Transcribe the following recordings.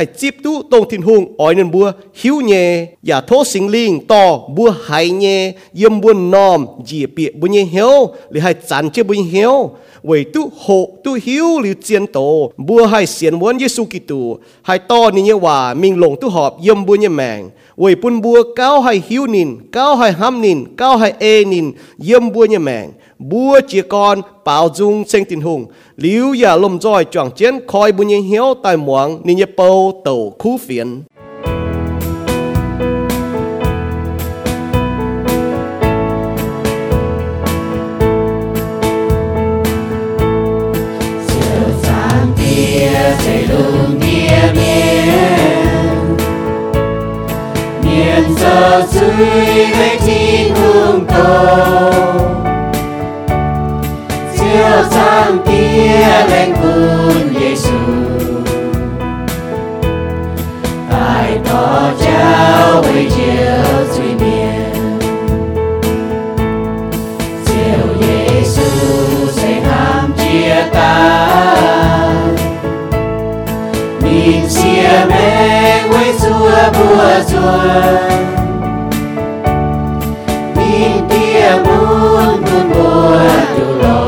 hay chip tu tông thiên hùng ỏi nên bua hiếu nhẹ giả thố sinh linh, to bua hay nhẹ, yếm bua nòm, dì bịa bua như hiếu lì hay chán chế bua như hiếu vì tu hộ tu hiếu liu chiến tổ bua hai xiên muốn Giêsu Kitô. Hay to ni như hòa mình lồng tu họp, yếm bua như mèng vì bùn bua cao hay hiếu nín, cao hay ham nín, cao hay e nín, yếm bua như mèng bua chia con bảo dung sinh tình hùng liu ya lom roi chọn chiến khoi bùa như hiếu tại muang ni như bầu ô tàu khu phiền. Say lung dia miên Miên giờ dưới với thiên cung cầu Chiều sáng kia lên cùng Giêsu có trao với chiều duy miền chiều sẽ ham chia ta nhìn chia mẹ với xua bùa chuồn nhìn tia muốn muốn bùa chuồn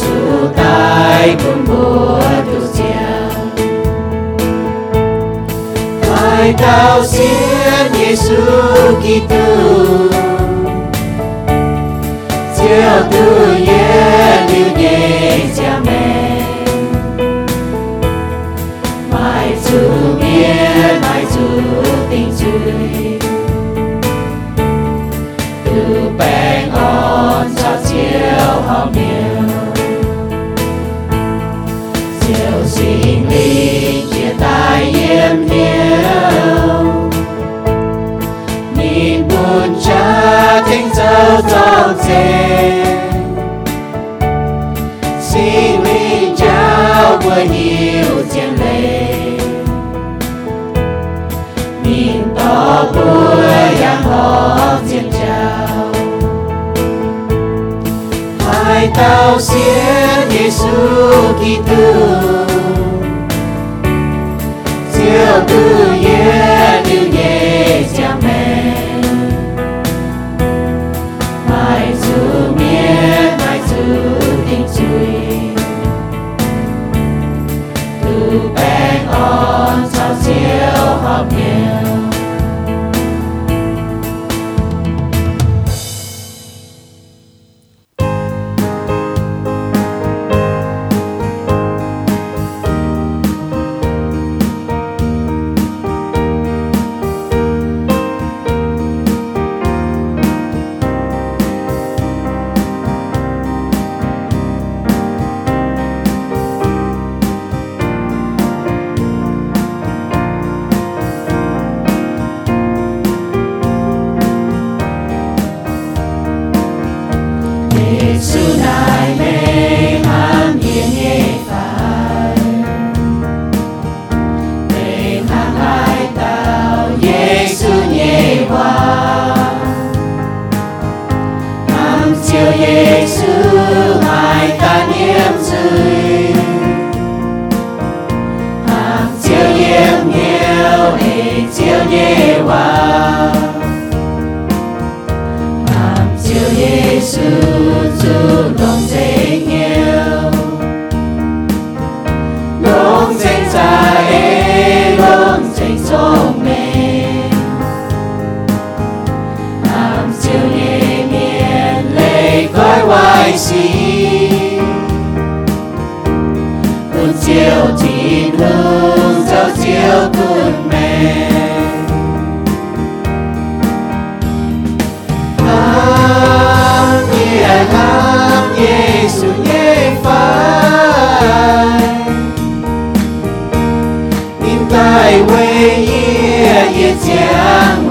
Chúa tay con bùa tu ai cao xiên Giêsu Kitô. Chúa tu ye lưu nhẹ cha mẹ. Mãi chú biết mãi chú tình chuối từ bèn on cho chiều họ miêu. Chiều sinh linh chia tay yếm nhiều hai tao xiên Giêsu Kitô siêu tu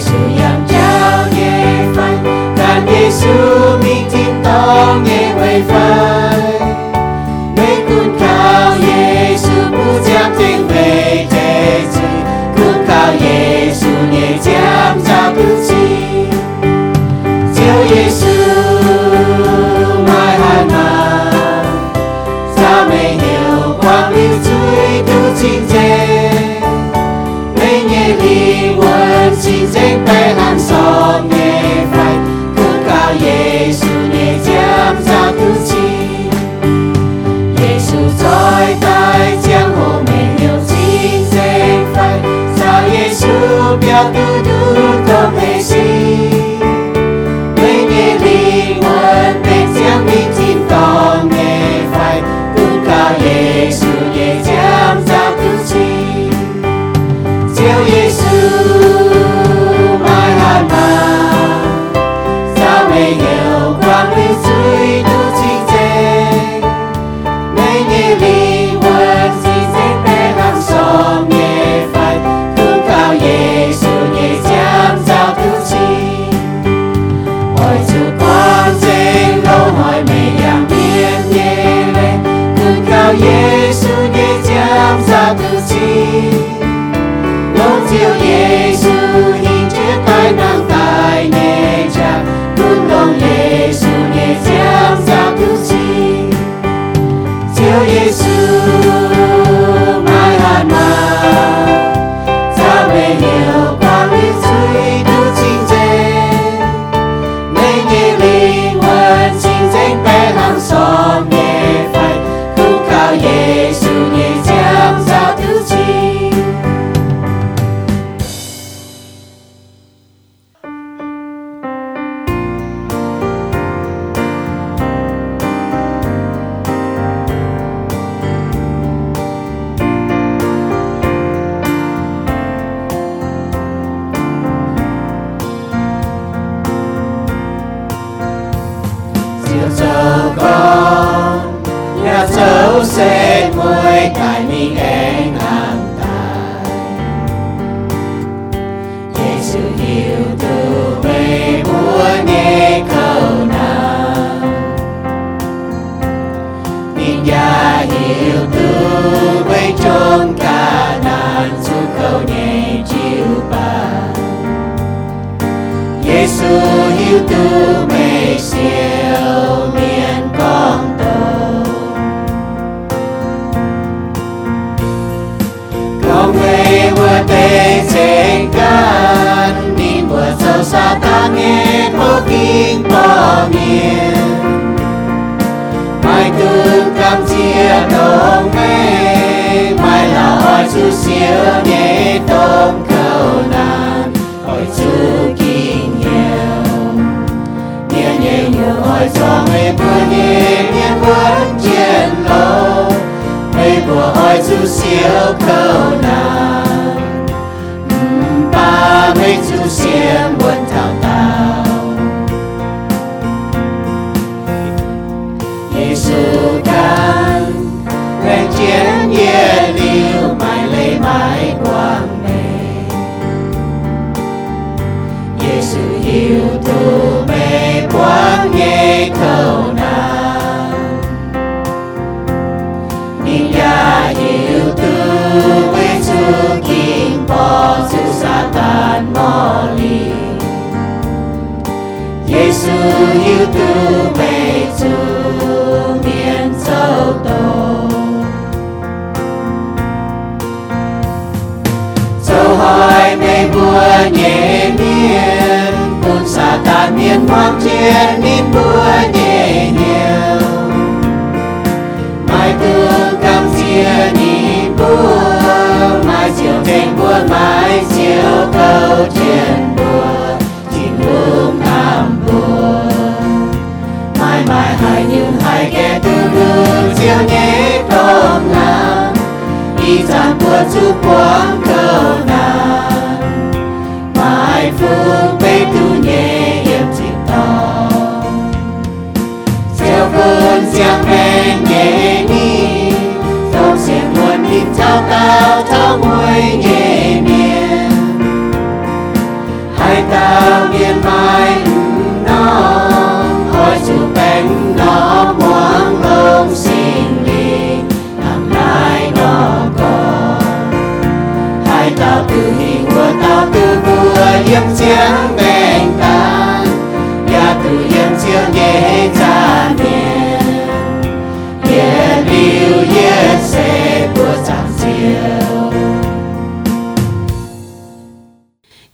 to you. Gracias. Mãi lấy mãi quang mê Giêsu yêu tu mê quang nghe cầu nan Nhìn ya yêu tu mê chu kinh bỏ chu sa tan mò li Giêsu yêu tu tan miên hoang chiến nín bùa nhẹ nhiều mai tương cam xia nín bùa mai chiều thành buồn mai chiều câu chuyện buồn chín hương tham buồn mai mai, hai những hai kẻ tư hương, chiều nhé tôm nam đi dàn của chú quán cầu nan mai phương cơn giang men nhé ni dòng xiên muôn đi thao cao thao môi nhẹ miên hai tao miên mai nó hỏi chú bánh nó quang lông xin đi làm lại nó còn hai tao từ hình của tao từ vừa yếm chiếng bèn tan ya từ yếm chiếng nhé cha miền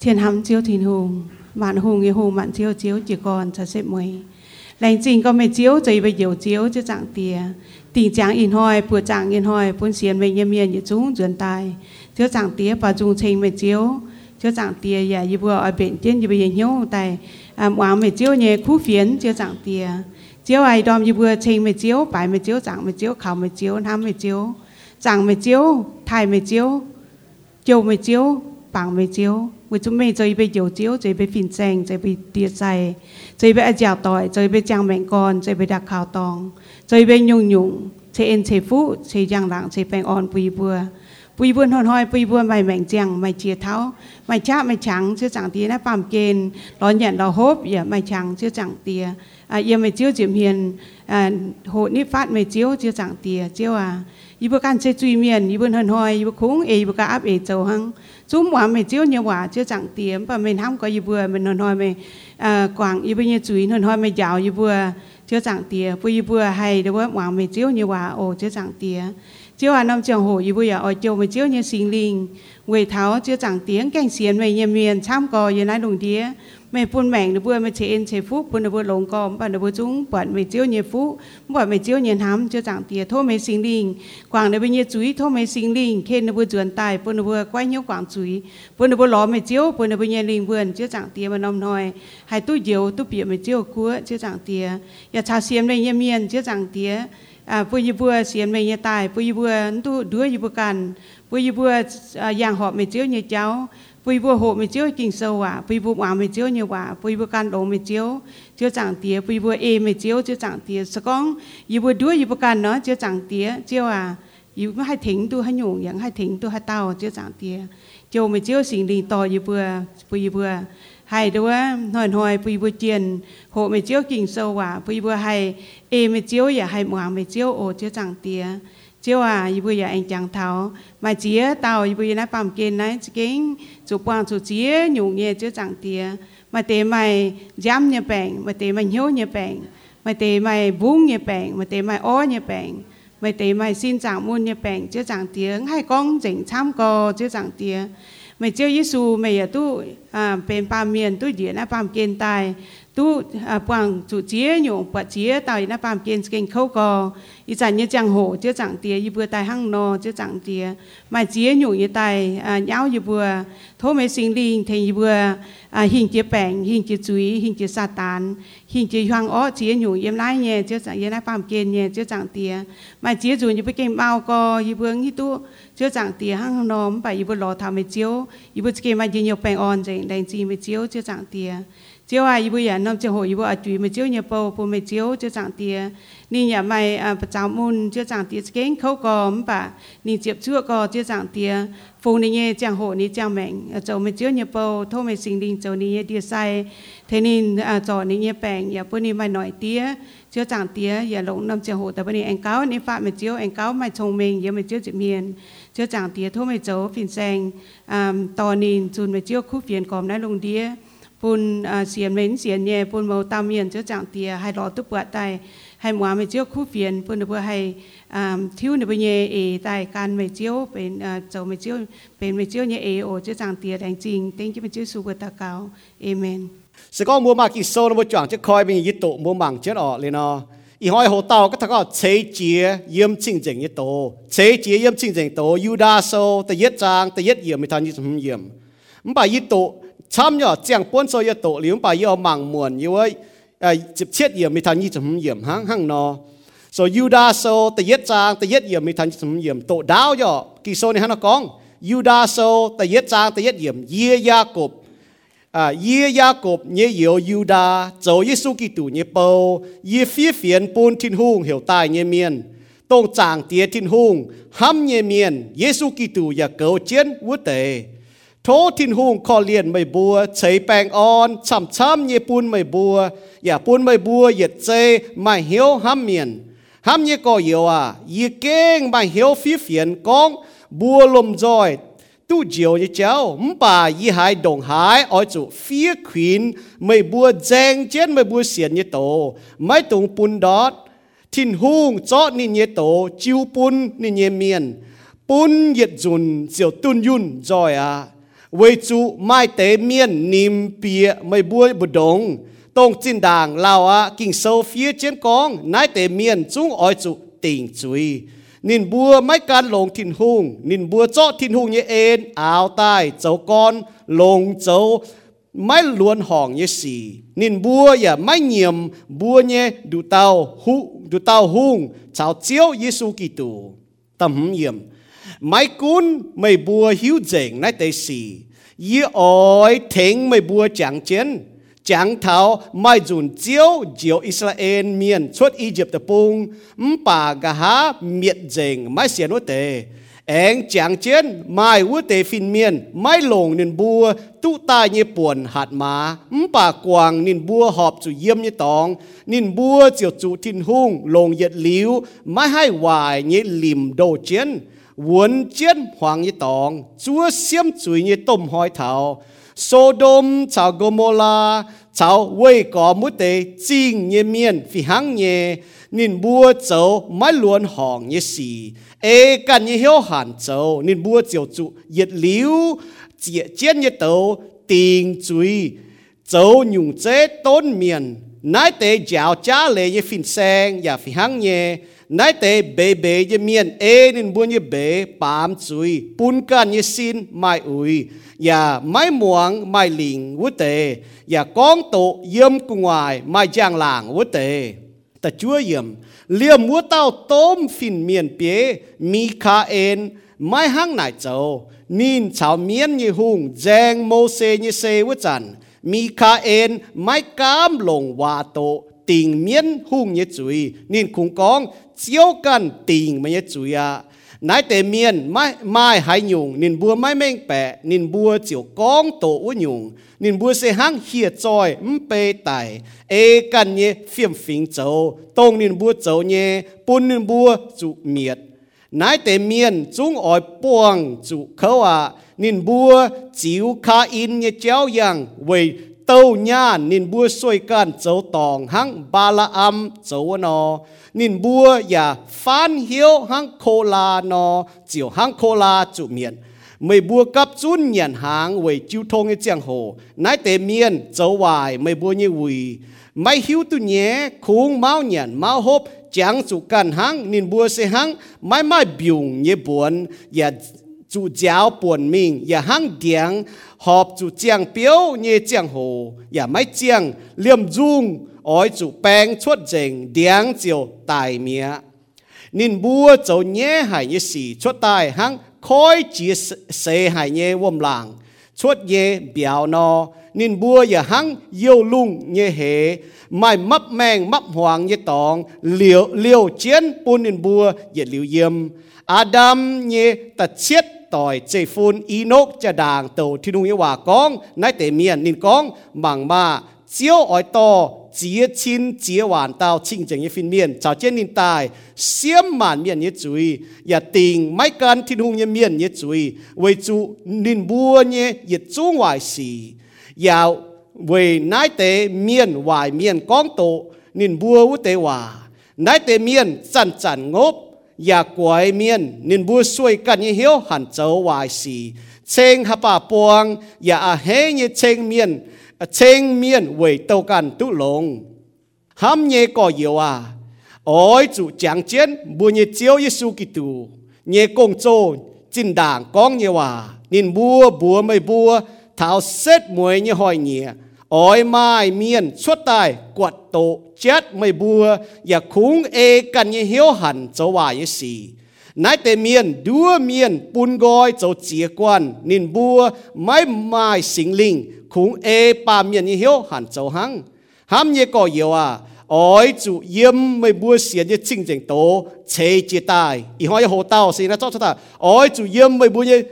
Thiên hắm chiếu thìn hùng, bạn hùng yêu hùng bạn chiếu chiếu chỉ còn chả xếp mấy Lành trình có mấy chiếu chạy về nhiều chiếu chứ chẳng tìa. Tình trạng in hoi, bữa trạng in hoi, bốn xiên về nhâm miên như chúng duyên tài. chưa chẳng tía bà dùng trình mấy chiếu. chưa chẳng tìa dạ như vừa ở bệnh tiên như bây giờ nhớ tài. À, hoàng mẹ chiếu nhẹ khu phiến chưa chẳng tìa. Chiếu ai đom như vừa trình mấy chiếu, bài mấy chiếu, chẳng mấy chiếu, khảo mấy chiếu, nam mấy chiếu. Chẳng mẹ chiếu, thai mẹ chiếu, chiều mẹ chiếu, bằng mẹ chiếu. Vì chúng mình chơi bị dầu chiếu, chơi bị phìn xanh, chơi bị tiệt dày, chơi bị dạo tỏi, chơi bị trang mẹn con, chơi bị đặc khảo tòng, chơi bị nhung nhung, chơi en chơi phú, chơi giang lặng, chơi bèn on bùi bùa. Bùi buôn hòn hoi, bùi buôn mày mẹn chàng, mày chia tháo, mày chát mày trắng, chứ chẳng tía nó bàm kên, lo nhận lo hốp, dạ mày trắng, chứ chẳng tía. À, iya mày chiếu chiếm hiền, à, hộ nít phát mày chiếu, chiếu chẳng tía, chiếu à. Ý bữa can chơi truy miền, ý bữa hòn hoi, ý bữa khúng, ý bữa cá áp ý châu hăng. Chúng mà mày chiếu nhiều quả chiếu chẳng tiếm và mình không có gì vừa mình hoi mình à, quảng y bây nhiêu chuối nói hoi mình giàu gì vừa chiếu chẳng tía bây vừa hay đâu không quảng mày chiếu nhiều quả ồ chiếu chẳng tía chiếu à năm trường hồ y bây ở châu mày chiếu như sinh linh người tháo chiếu chẳng tiếng cảnh xiên mày nhiều miền chăm cò như nãy đồng tía mẹ phun mèn được vừa mẹ chế in chế phúc phun được vừa lồng com bạn được vừa chúng bạn mẹ chiếu nhiều phúc bạn mẹ chiếu nhiều hám chưa chẳng tía thôi mẹ sinh linh quảng được bây nhiêu chuối thôi mẹ sinh linh khen được vừa chuẩn tài phun được vừa quay nhiêu quảng chuối phun được vừa lò mẹ chiếu phun được vừa nhiều linh vườn chưa chẳng tía mà nông nói hay tu diệu tu bịa mẹ chiếu cua chưa chẳng tía ya cha xiêm mẹ nhiều miền chưa chẳng tía à bữa như bữa xiêm mẹ nhiều tài bữa như bữa tu đứa như bữa can bữa như bữa giang họ mẹ chiếu nhiều cháu bùi bùa hộ mình chiếu, kinh sâu à. Bùi bùa hòa mình chiếu nhiều quả. Bùi bùa can đồ mình chiếu chiếu chẳng tía. Bùi bùa e mình chiếu chiếu chẳng tía. Sao con yêu bùa đuôi yêu bùa can nó, chiếu chẳng tía. Chiếu à yêu nó hay thính tu hay nhủ dạ yang hay thính tu hay tao, chiếu chẳng tía. Chiếu mình chiếu sinh linh to yêu bùa bùi bùa hay đó hồi hồi bùi bùa chiên hộ mình chiếu kinh sâu à. Bùi bùa hay e mình chiếu ya hay hòa mình chiếu, ồ, chiếu chẳng tía chiều à y giờ anh chẳng thảo mà chỉ tàu y bây giờ nó bám chỉ kiến chủ quan chủ chỉ nhiều nghe chứ chẳng tiề mà tế mày giám nhập bệnh mà tế mày hiếu nhập bệnh mà tế mày buông nhập bệnh mà tế mày ó nhập bệnh mà tế mày xin chẳng muốn nhập bệnh chứ chẳng tiếng hay con chỉnh tham cò chứ chẳng tiếng mày chưa Giêsu mày ở tu à bên ba miền tu diễn là bám kiến tài tu à quảng chủ chế nhổ quả chế tại na pam kiến kiến khâu cò y chẳng như chẳng hổ chứ chẳng tía y vừa tài hăng nô chứ chẳng tía. Mà chế nhổ y tài à nhau y vừa. Thô mấy sinh linh thành y vừa. À hình chế bèn, hình chế chuối hình chế sa tán hình chế hoang ó. Chế nhổ yếm lai nhẹ chứ chẳng yếm lái pam kiên nhẹ chứ chẳng tía. Mà chế dù như bị kiến bao cò y vừa nghĩ tu chứ chẳng tía hăng nô mà y vừa lo thảo mấy chiếu y vừa kiến mà y nhiều bèn on chẳng đánh gì mấy chiếu chứ chẳng tía chiếu à, ibu ya nam chiếu hồ ibu à, chui mà chiếu nhà bầu bầu mà chiếu chiếu chẳng tiền ni nhà mày à bà cháu môn chiếu chẳng tiền kén khâu còm bà ni chiếp chưa có chiếu chẳng tiền phụ ni nghe chẳng hồ ni chẳng à, cháu mà chiếu nhà bầu thô mà sinh đình cháu ni nghe tiền sai thế nên à cháu ni nghe bèn ya bữa ni mày nói tía chiếu chẳng tiền ya lộng nam chiếu hồ tại bữa ni anh cáo ni phạm mà chiếu anh cáo mày chồng mình ya mà chiếu chịu miền chiếu chẳng tiền thô mà cháu phiền sang à tò nhìn chun mà chiếu khúc phiền còm nãy lùng đĩa phun à, xiên mến, xiên nhẹ, phun màu tam miền chứ chẳng tìa hay lo tức bữa tay hay mua mấy chiếc khu phiền, phun được bữa hay à, thiếu nữa bây nhẹ ế tay can mấy chiếc bên à, cháu mấy chiếc bên mấy chiếc nhẹ ế ổ chứ chẳng tìa đánh trình tên chứ mấy chiếc su bữa ta cao amen. Sẽ có mua mạc kỳ sâu nó mua chọn chứ coi mình yết tụ mua mảng chết ọ lên nó. Ý hỏi hồ tàu, cái thằng có chế chế yếm chinh chỉnh yết tụ chế chế yếm chinh chỉnh tụ yuda sâu tự yết trang tự yết yếm mình thành yết yếm mình bà yết tụ chăm nhở chẳng bốn soi tổ liếm bài yêu màng muộn yêu ấy. Chụp chết yểm mi thành như chấm yểm, hăng hăng nó so Yuda so tự yết trang tự yết yểm mi thành chấm yểm. Tổ đáo nhở, kỳ số này hắn nó con? Yuda so tự yết trang tự yết yểm. Ye ya cộp. À ye ya cộp nhé yêu Yuda cho Giêsu Kitô nhé bao ye phía phiền buôn thiên hung hiểu tai nhé miền tông tràng tía thiên hung hâm nhé miên. Giêsu Kitô ya cầu chiến vũ tế ททินหุงคอเลียนไม่บัวเฉยแปงอ่อนช่ำช้ำเยปูนไม่บัวอย่าปูนไม่บัวเหยียดเจไม่เหี่ยวห้ำเมียนห้ำเยก็เหี่ยวอ่ะยีเก้งไม่เหี่ยวฟีเฟียนกองบัวลมจอยตู้เจียวยี่เจ้ามป่ายี่หายดงหายอ้อยจุฟีขวินไม่บัวแจงเจนไม่บัวเสียนยี่โตไม่ตรงปุนดอดทินหุงเจาะนินเยโตจิวปุนนินเยเมียนปุนเหยียดจุนเจียวตุนยุนจอยอ่ะ với chú mai tế miên niềm bia mây bùi bù đồng tông chín đàng lao á kinh sâu phía trên con nái tế miên chúng ỏi chú tình chui nín bùa mai can lồng thìn hùng, nín bùa cho thìn hùng như ên, áo tai cháu con lồng cháu mai luôn hỏng như xì nín bùa ya mai nhiệm, bùa nhé đủ tàu hu đủ tàu hùng cháu chiếu Giêsu Kitô tâm nhiệm mai cún, mày bùa hiếu dệnh nãy tây xì. Yi oi thính mai bùa chẳng chiến. Chẳng thảo, mai dùn chiếu chiếu Israel miền xuất Egypt tập bung mpa gà há, miệt dệnh mai xiên ô tề. Anh chẳng chiến, mai ô tề phin miền. Mai lồng nên bùa tu ta như buồn hạt má. Mpa quang nên bùa họp chủ yếm như tòng. Nên bùa chiều chủ thiên hung lồng yết liu mai hai hoài như lìm đồ chiến. Uốn chiến hoàng như tòng, chúa xiêm chùi như tôm hỏi thảo, Sodom chào gomola chào quê có mũi tế chinh như miền phi hăng nhẹ, nên bua châu mãi luôn hoàng như xì, ê cần như hiếu hàn châu, nên bua chiều trụ nhiệt liu, chia chiến như tàu, tình chuy, châu nhung chế tôn miền, nái tế chào cha lệ như phim sang và phi hăng nhẹ, nay tế bê bê như miền ê nên buôn như bê bám chui bún can như xin mai ui và dạ, mai muang mai lình vũ tế và dạ, con tổ yếm cùng ngoài mai giang làng vũ tế ta chúa yếm liêm vũ tao tôm phìn miền bế mi ca ên, mai hăng nải châu nín chào miên như hùng giang mô xê như xê vũ chẳng mi ca en mai cam lồng hòa tổ tình miên hung như chui nên cũng con chiếu cần tình mà nhớ chú ya nãy tề miền mai mai hai nhung nên bua mai mèn bẹ nên bua chiều con tổ u nhung nên bua xe hang hia choi m pe tài e cần nhé phiền phiền châu tông nên bua châu nhé bun nên bua chủ miệt nãy tề miền chúng ỏi buông chủ khâu à nên bua chiếu ca in nhé chéo yang về tâu nhà nín bua soi can cháu tòng hăng ba la âm cháu nó. Nín bua ya phan hiếu hăng khô la nó, chiều hăng khô la chủ miền mày bua cấp chun nhận hàng về chiêu thông cái giang hồ. Nãy tề miền cháu hoài mày bua như quỳ mày hiếu tu nhé khuôn máu nhận máu hốp chẳng chủ can hăng nín bua sẽ hăng mày mày biểu như buồn. Ya chủ giáo buồn mình và hàng tiếng họp chủ giang biểu như giang hồ và mấy giang liêm dung ỏi chủ bèn xuất trình tiếng chiều tài mía nên bua cháu nhé hải như sĩ xuất tài hàng khói chỉ sẽ hải nhé vôm làng xuất nhé biểu nó nên bua và hăng yêu lung như hệ mai mấp mèng mấp hoàng như tòng liều liều chiến buôn nên bua và liều yếm Adam như ta chết tòi chê phun Enoch cha đàng tàu thì nung như hòa con nãy tế miền nín con bằng ma chiếu ỏi to chia chín chia hoàn tao chinh chẳng như phiên miền chào trên nín tài xiêm màn miền như ý, và tình mấy can thiên nung như miền như ý, với chú nín bua như nhiệt chú ngoài xì yào về nãy tế miền ngoài miền con tổ nín bua vũ tế hòa. Nãy tế miền chăn chăn ngốp và quái miền nên bua xuôiกันnhư hiếu hẳn châu ngoài xì chênh hả bà buông và à hế như chênh miền chênh miền về tàuกันtu lồng hâm nhé có nhiều à ôi chủ chẳng chiến bùa nhé chiếu Giêsu Kitô nhé công châu chính đảng con nhiều à nên bùa bùa mày bùa thảo xét muối như hỏi nhẹ ôi mai miền xuất tài, quật tổ chết mây bùa, và khung ê cần như hiếu hẳn châu hòa như xì. Nãy tề miền đua miền bùn gói châu chia quan nên bùa mãi mai sinh linh khung ê ba miền như hiếu hẳn châu hăng. Ham như có yêu à ôi chủ yếm mây bùa xiên như chinh chính tổ chế chế tài ý hỏi hồ tao xin nó cho cho ta, ôi chủ yếm mây bùa như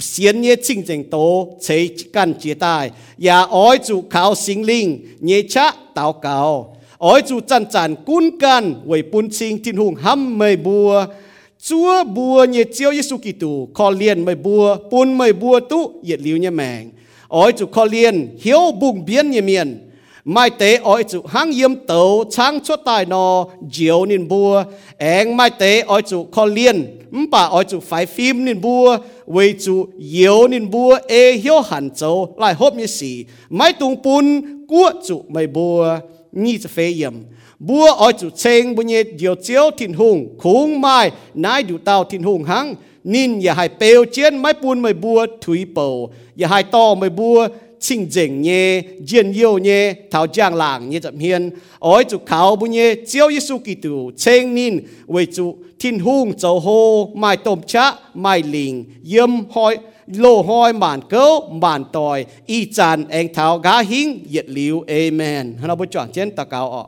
xiên nhé chinh chỉnh tố chế căn chế tài và ói chủ khảo sinh linh nhé chá táo cáo ói chủ chăn chản cún can với bún chinh tin hùng hâm mây bùa chúa bùa nhé chiếu Giêsu Kitô kho liền mây bùa bún mây bùa tu yết liu nhé mèng ói chủ kho liền hiếu bùng biến nhé miền mai tế oi chu hang yếm tàu chang cho tai no jiao nin bua eng mai tế oi chu kho liên mpa oi chu phai phim nin bua wei chu yeo nin bua e hiếu hẳn châu lại hộp như xì, mai tung pun, cua chu mai bua ni cho phê yếm bua oi chu cheng bu nhẹ diều chiếu thìn hùng khung mai nai đủ tàu thìn hùng hang nin ya hai peo chien mai pun mai bua thui bầu ya hai to mai bua chinh chỉnh nhé, diện yêu nhé, thảo giang làng nhé chậm hiền. Ôi chú khảo bù nhé, chiếu Giêsu Kitô chênh nín, với chú thiên hùng châu hô, mai tôm chá, mai lình, yếm hoi, lô hoi màn cấu, màn tòi, y chàn anh thảo gá hính, nhiệt liu, amen. Hãy bố chọn trên tà cao ọ.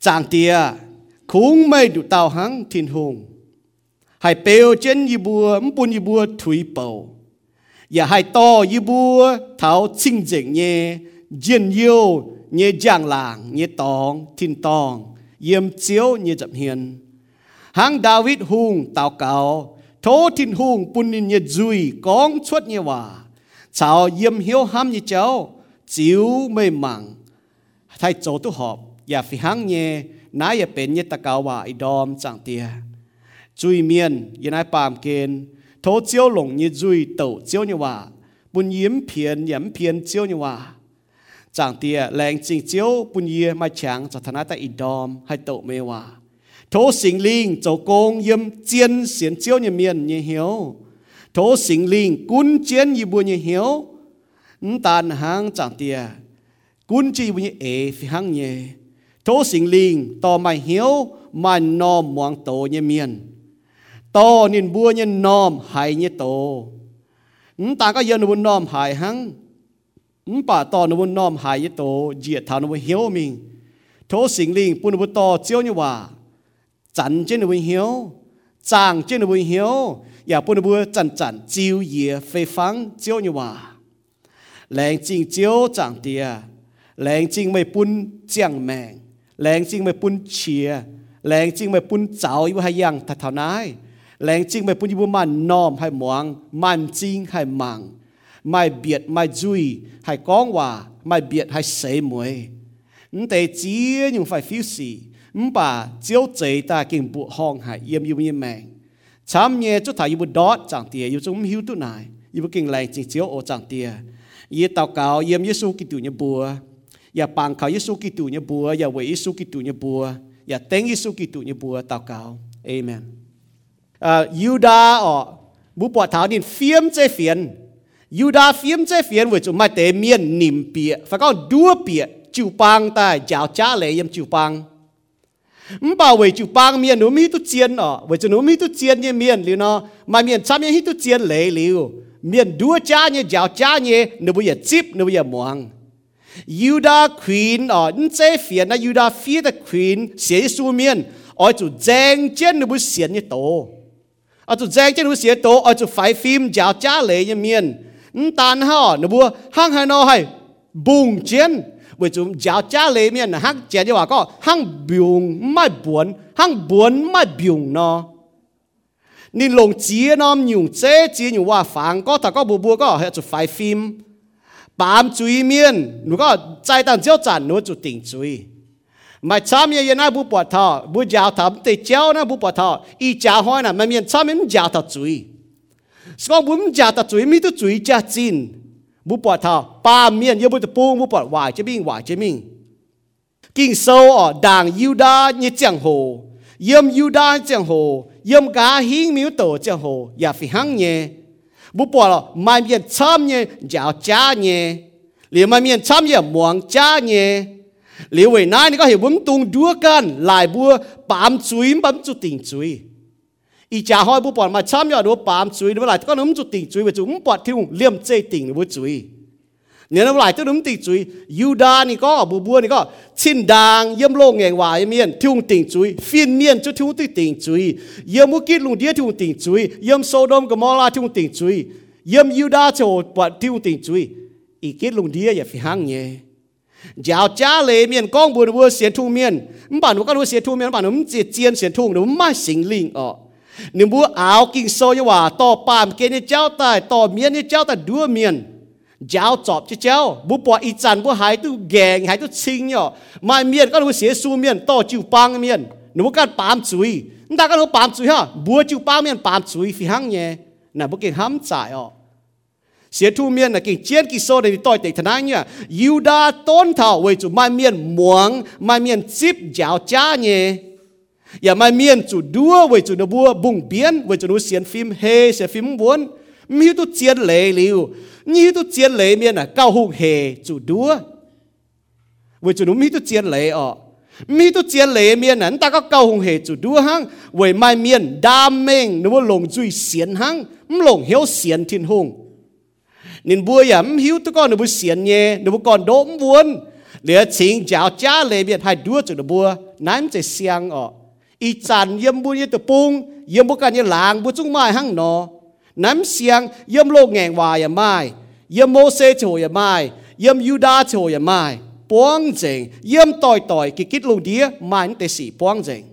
Chàng tìa, khung mây đủ tàu hăng thiên hùng, Hãy bèo trên yì bùa, mpun yì bùa thủy bầu. 也还多一步头清净呢，见有呢将 lang ne tong tin tong yếm chiếu ne dập hiền. Hang David hung tào cao thố tin hung pun ne duy con xuất ne hòa. Chào yếm hiếu ham ne cháu chiếu mê màng. Thay chỗ tu họp ya phi hăng ne nãy ya bên ne ta cao hòa idom chẳng tia chui miên yên ai pam kên thố chiếu lồng như duy, tẩu chiếu như hòa. Bùn yếm phiền yếm phiền chiếu như hòa. Chẳng tia lệnh chính chiếu bùn yê mai chẳng cho thân ta ít đom hay tẩu mê hòa. Thố sinh linh châu công yếm chiến xiến chiếu như miền như hiếu. Thố sinh linh, cún chiến như bùn như hiếu. Tàn hàng chẳng tia cún chi bùn như ế, phi hăng nhẹ thố sinh linh tò mai hiếu mà no muang tổ như miền. โตนินบัวเนี่ยนอมหายเนี่ยโตนตาก็เยนวุนนอมหายหังนป่าตอนวุนนอมหายเนี่ยโตเจียดทานวุนเหียวมิงโทสิงลิงปุนวุตโตเจียวเนี่ยว่าจันเจนวุนเหียวจางเจนวุนเหียวอย่าปุนบัวจันจันจิวเยียไฟฟังเจียวเนี่ยว่าแรงจริงเจียวจางเตียแรงจริงไม่ปุนเจียงแมงแรงจริงไม่ปุนเชียแรงจริงไม่ปุนเจ้าอยู่หายังทัดเท่านาย như bùn như hiếu tàn hàng chẳng tia cún chi bùn như ế phi hàng nhé thố sinh linh to mai hiếu mai nòm muang tổ như miền to nín bua nhân nom hại như tổ ta có dân bun nom hại hăng bà to nó bun nom hại như tổ diệt thảo nó bun hiếu mình thố sinh linh bun bun to chiếu như hòa chắn trên nó bun hiếu chàng trên nó bun hiếu ya bun bun chắn chắn chiếu ye phê phăng chiếu như hòa lẹng chính chiếu chẳng tia lẹng chính mày bun chẳng mèng lẹng chính mày bun chia lẹng chính mày bun cháu yêu hay yang thật thảo nái แรงจริงไม่ปุ่นยิบุมันนอมให้หมวงมัน ยูดาอ๋อบุปผาถาวดินเฟียมเจเฟียนยูดาเฟียมเจเฟียนวิจุมาเตเมียนนิมเปียฟังก็ดัวเปียจิวปังตายยาวจ้าเลยยมจิวปังมบ่าวเวจิวปังเมียนหนูมีตุเจียนอ๋อเวจุหนูมีตุเจียนเนี่ยเมียนหรือเนาะมาเมียนซ้ำเนี่ยฮิตุเจียนเลยหรือเมียนดัวจ้าเนี่ยยาวจ้าเนี่ยหนูบุยจิบหนูบุยมวงยูดาควีนอ๋อนี่เจเฟียนนะยูดาฟีตะควีนเสียสูเมียนอ๋อจู่แจงเจียนหนูบุเสียนเนี่ยโต à chú dạy chân hữu xế tố à chú phải phim giáo trả lệ như miền. Tàn hò nó bùa, hăng hà nó hay, bùng chiến. Bởi chú giáo trả lệ miền hăng chén như hòa có, hăng bùng mai buồn, hăng buồn mai bùng nó nên lồng chia nó nhung chế chia nhung hòa phán có thật có bùa bùa có hệ chú phải phim bám chú ý miền có chạy tàn chiếu chản nó chú tỉnh chú mà cha mẹ yên na bu bỏ thọ bu giáo thọ để cháu na bu bỏ thọ y cha hoa na mà miền cha mẹ giáo thọ chuối sau bu giáo thọ chuối mi tu chuối cha chín bu bỏ thọ ba miền yêu bu tu bu bu bỏ hoài chế minh hoài chế minh kinh sâu ở yêu đa như chẳng hồ yếm đa chẳng hồ yếm cá hiến miếu tổ chẳng hồ ya phi hăng nhé bu bỏ là mai miền chăm nhé giáo cha nhé liền mai miền chăm nhé muang cha nhé liu wei nai ni ka hiểu bum tung đua kan lại bua bám chui bấm chu tình chui ý cha hỏi bố bọn mà chăm nhỏ đồ bám chui nó lại có nấm chu tình chui và chúng bọn thiếu liêm chê tình nó chui nếu nó lại tới nấm tình chui Yuda ni có bu bua ni có, xin đàng, yếm lô ngẹn hoài miên thiếu tình chui phiên miên cho thiếu tình chui yếm mu kít lùng đĩa thiếu tình chui yếm Sodom Gomorrah thiếu tình chui yếm Yuda cho bọn thiếu tình chui ý kít lùng đĩa ya phi hăng nhé giáo cha lệ miền con buồn vua xiên thu miền bản nó con vua xiên thu miền bản nó chỉ chiên xiên thu nó mai sinh linh ở nếu vua áo kinh sâu như hòa to pam kia như cháu tài to miền như cháu tài đua miền giáo chọp cho cháu bố bỏ ít chăn bố hái tu gèng hái tu chinh nhở mai miền con vua xiên su miền to chịu pang miền nếu vua con pam chuối ta con vua pam chuối ha búa chịu pang miền pam chuối phi hăng nhé là bố kia hâm chạy ọ เนาะมาเมียนก็รู้เสียสูเมียนต่อจิวปังเมียนหนูกันปามจุยนั่นก็รู้ปามจุยฮะบัวจิวปังเมียนปามจุยฟิหังเนี่ยน่ะบุกเก่งห้ำจ่ายอ๋อเสียทูเมียนน่ะกิ่งเจียนกิ่งโซในต่อยเตะทนายเนี่ยยูดาต้นเท่าไว้จุมาเมียนหมวงมาเมียนจิบเจ้าจ้าเนี่ย อย่ามาเมียนจุดดัวไว้จุดบัวบุงเบียนไว้จุดนู้เสียนฟิล์มเฮเสียฟิล์มวนมีตุเจียนเหลลิวนี่ตุเจียนเหลเมียนอ่ะเก้าหุงเฮจุดดัวไว้จุดนู้มีตุเจียนเหลอ่ะมีตุเจียนเหลเมียนนั้นตาก็เก้าหุงเฮจุดดัวหังไว้ไม่เมียนดามเมงนึกว่าลงจุยเสียนหังมลงเหี่ยวเสียนทินหง นินบัวอย่าหิวตุก้อนนึกว่าเสียนเย่นึกว่าก่อนโดมวนเหลือชิงเจ้าจ้าเลยเมียนให้ดัวจุดบัวนั้นจะเสียงอ่ะอีจันเยี่ยมบุญยี่ตะปุงเยี่ยมบุกันยี่หลางบุจุงไม้หั่งนอน้ำเสียงเยี่ยมโลกแงงวายอย่าไม้เยี่ยมโมเสโจอย่าไม้เยี่ยมยูดาโจอย่าไม้ป้วงเจงเยี่ยมต่อยต่อยกิกิดลงเดียไม้แต่สีป้วงเจง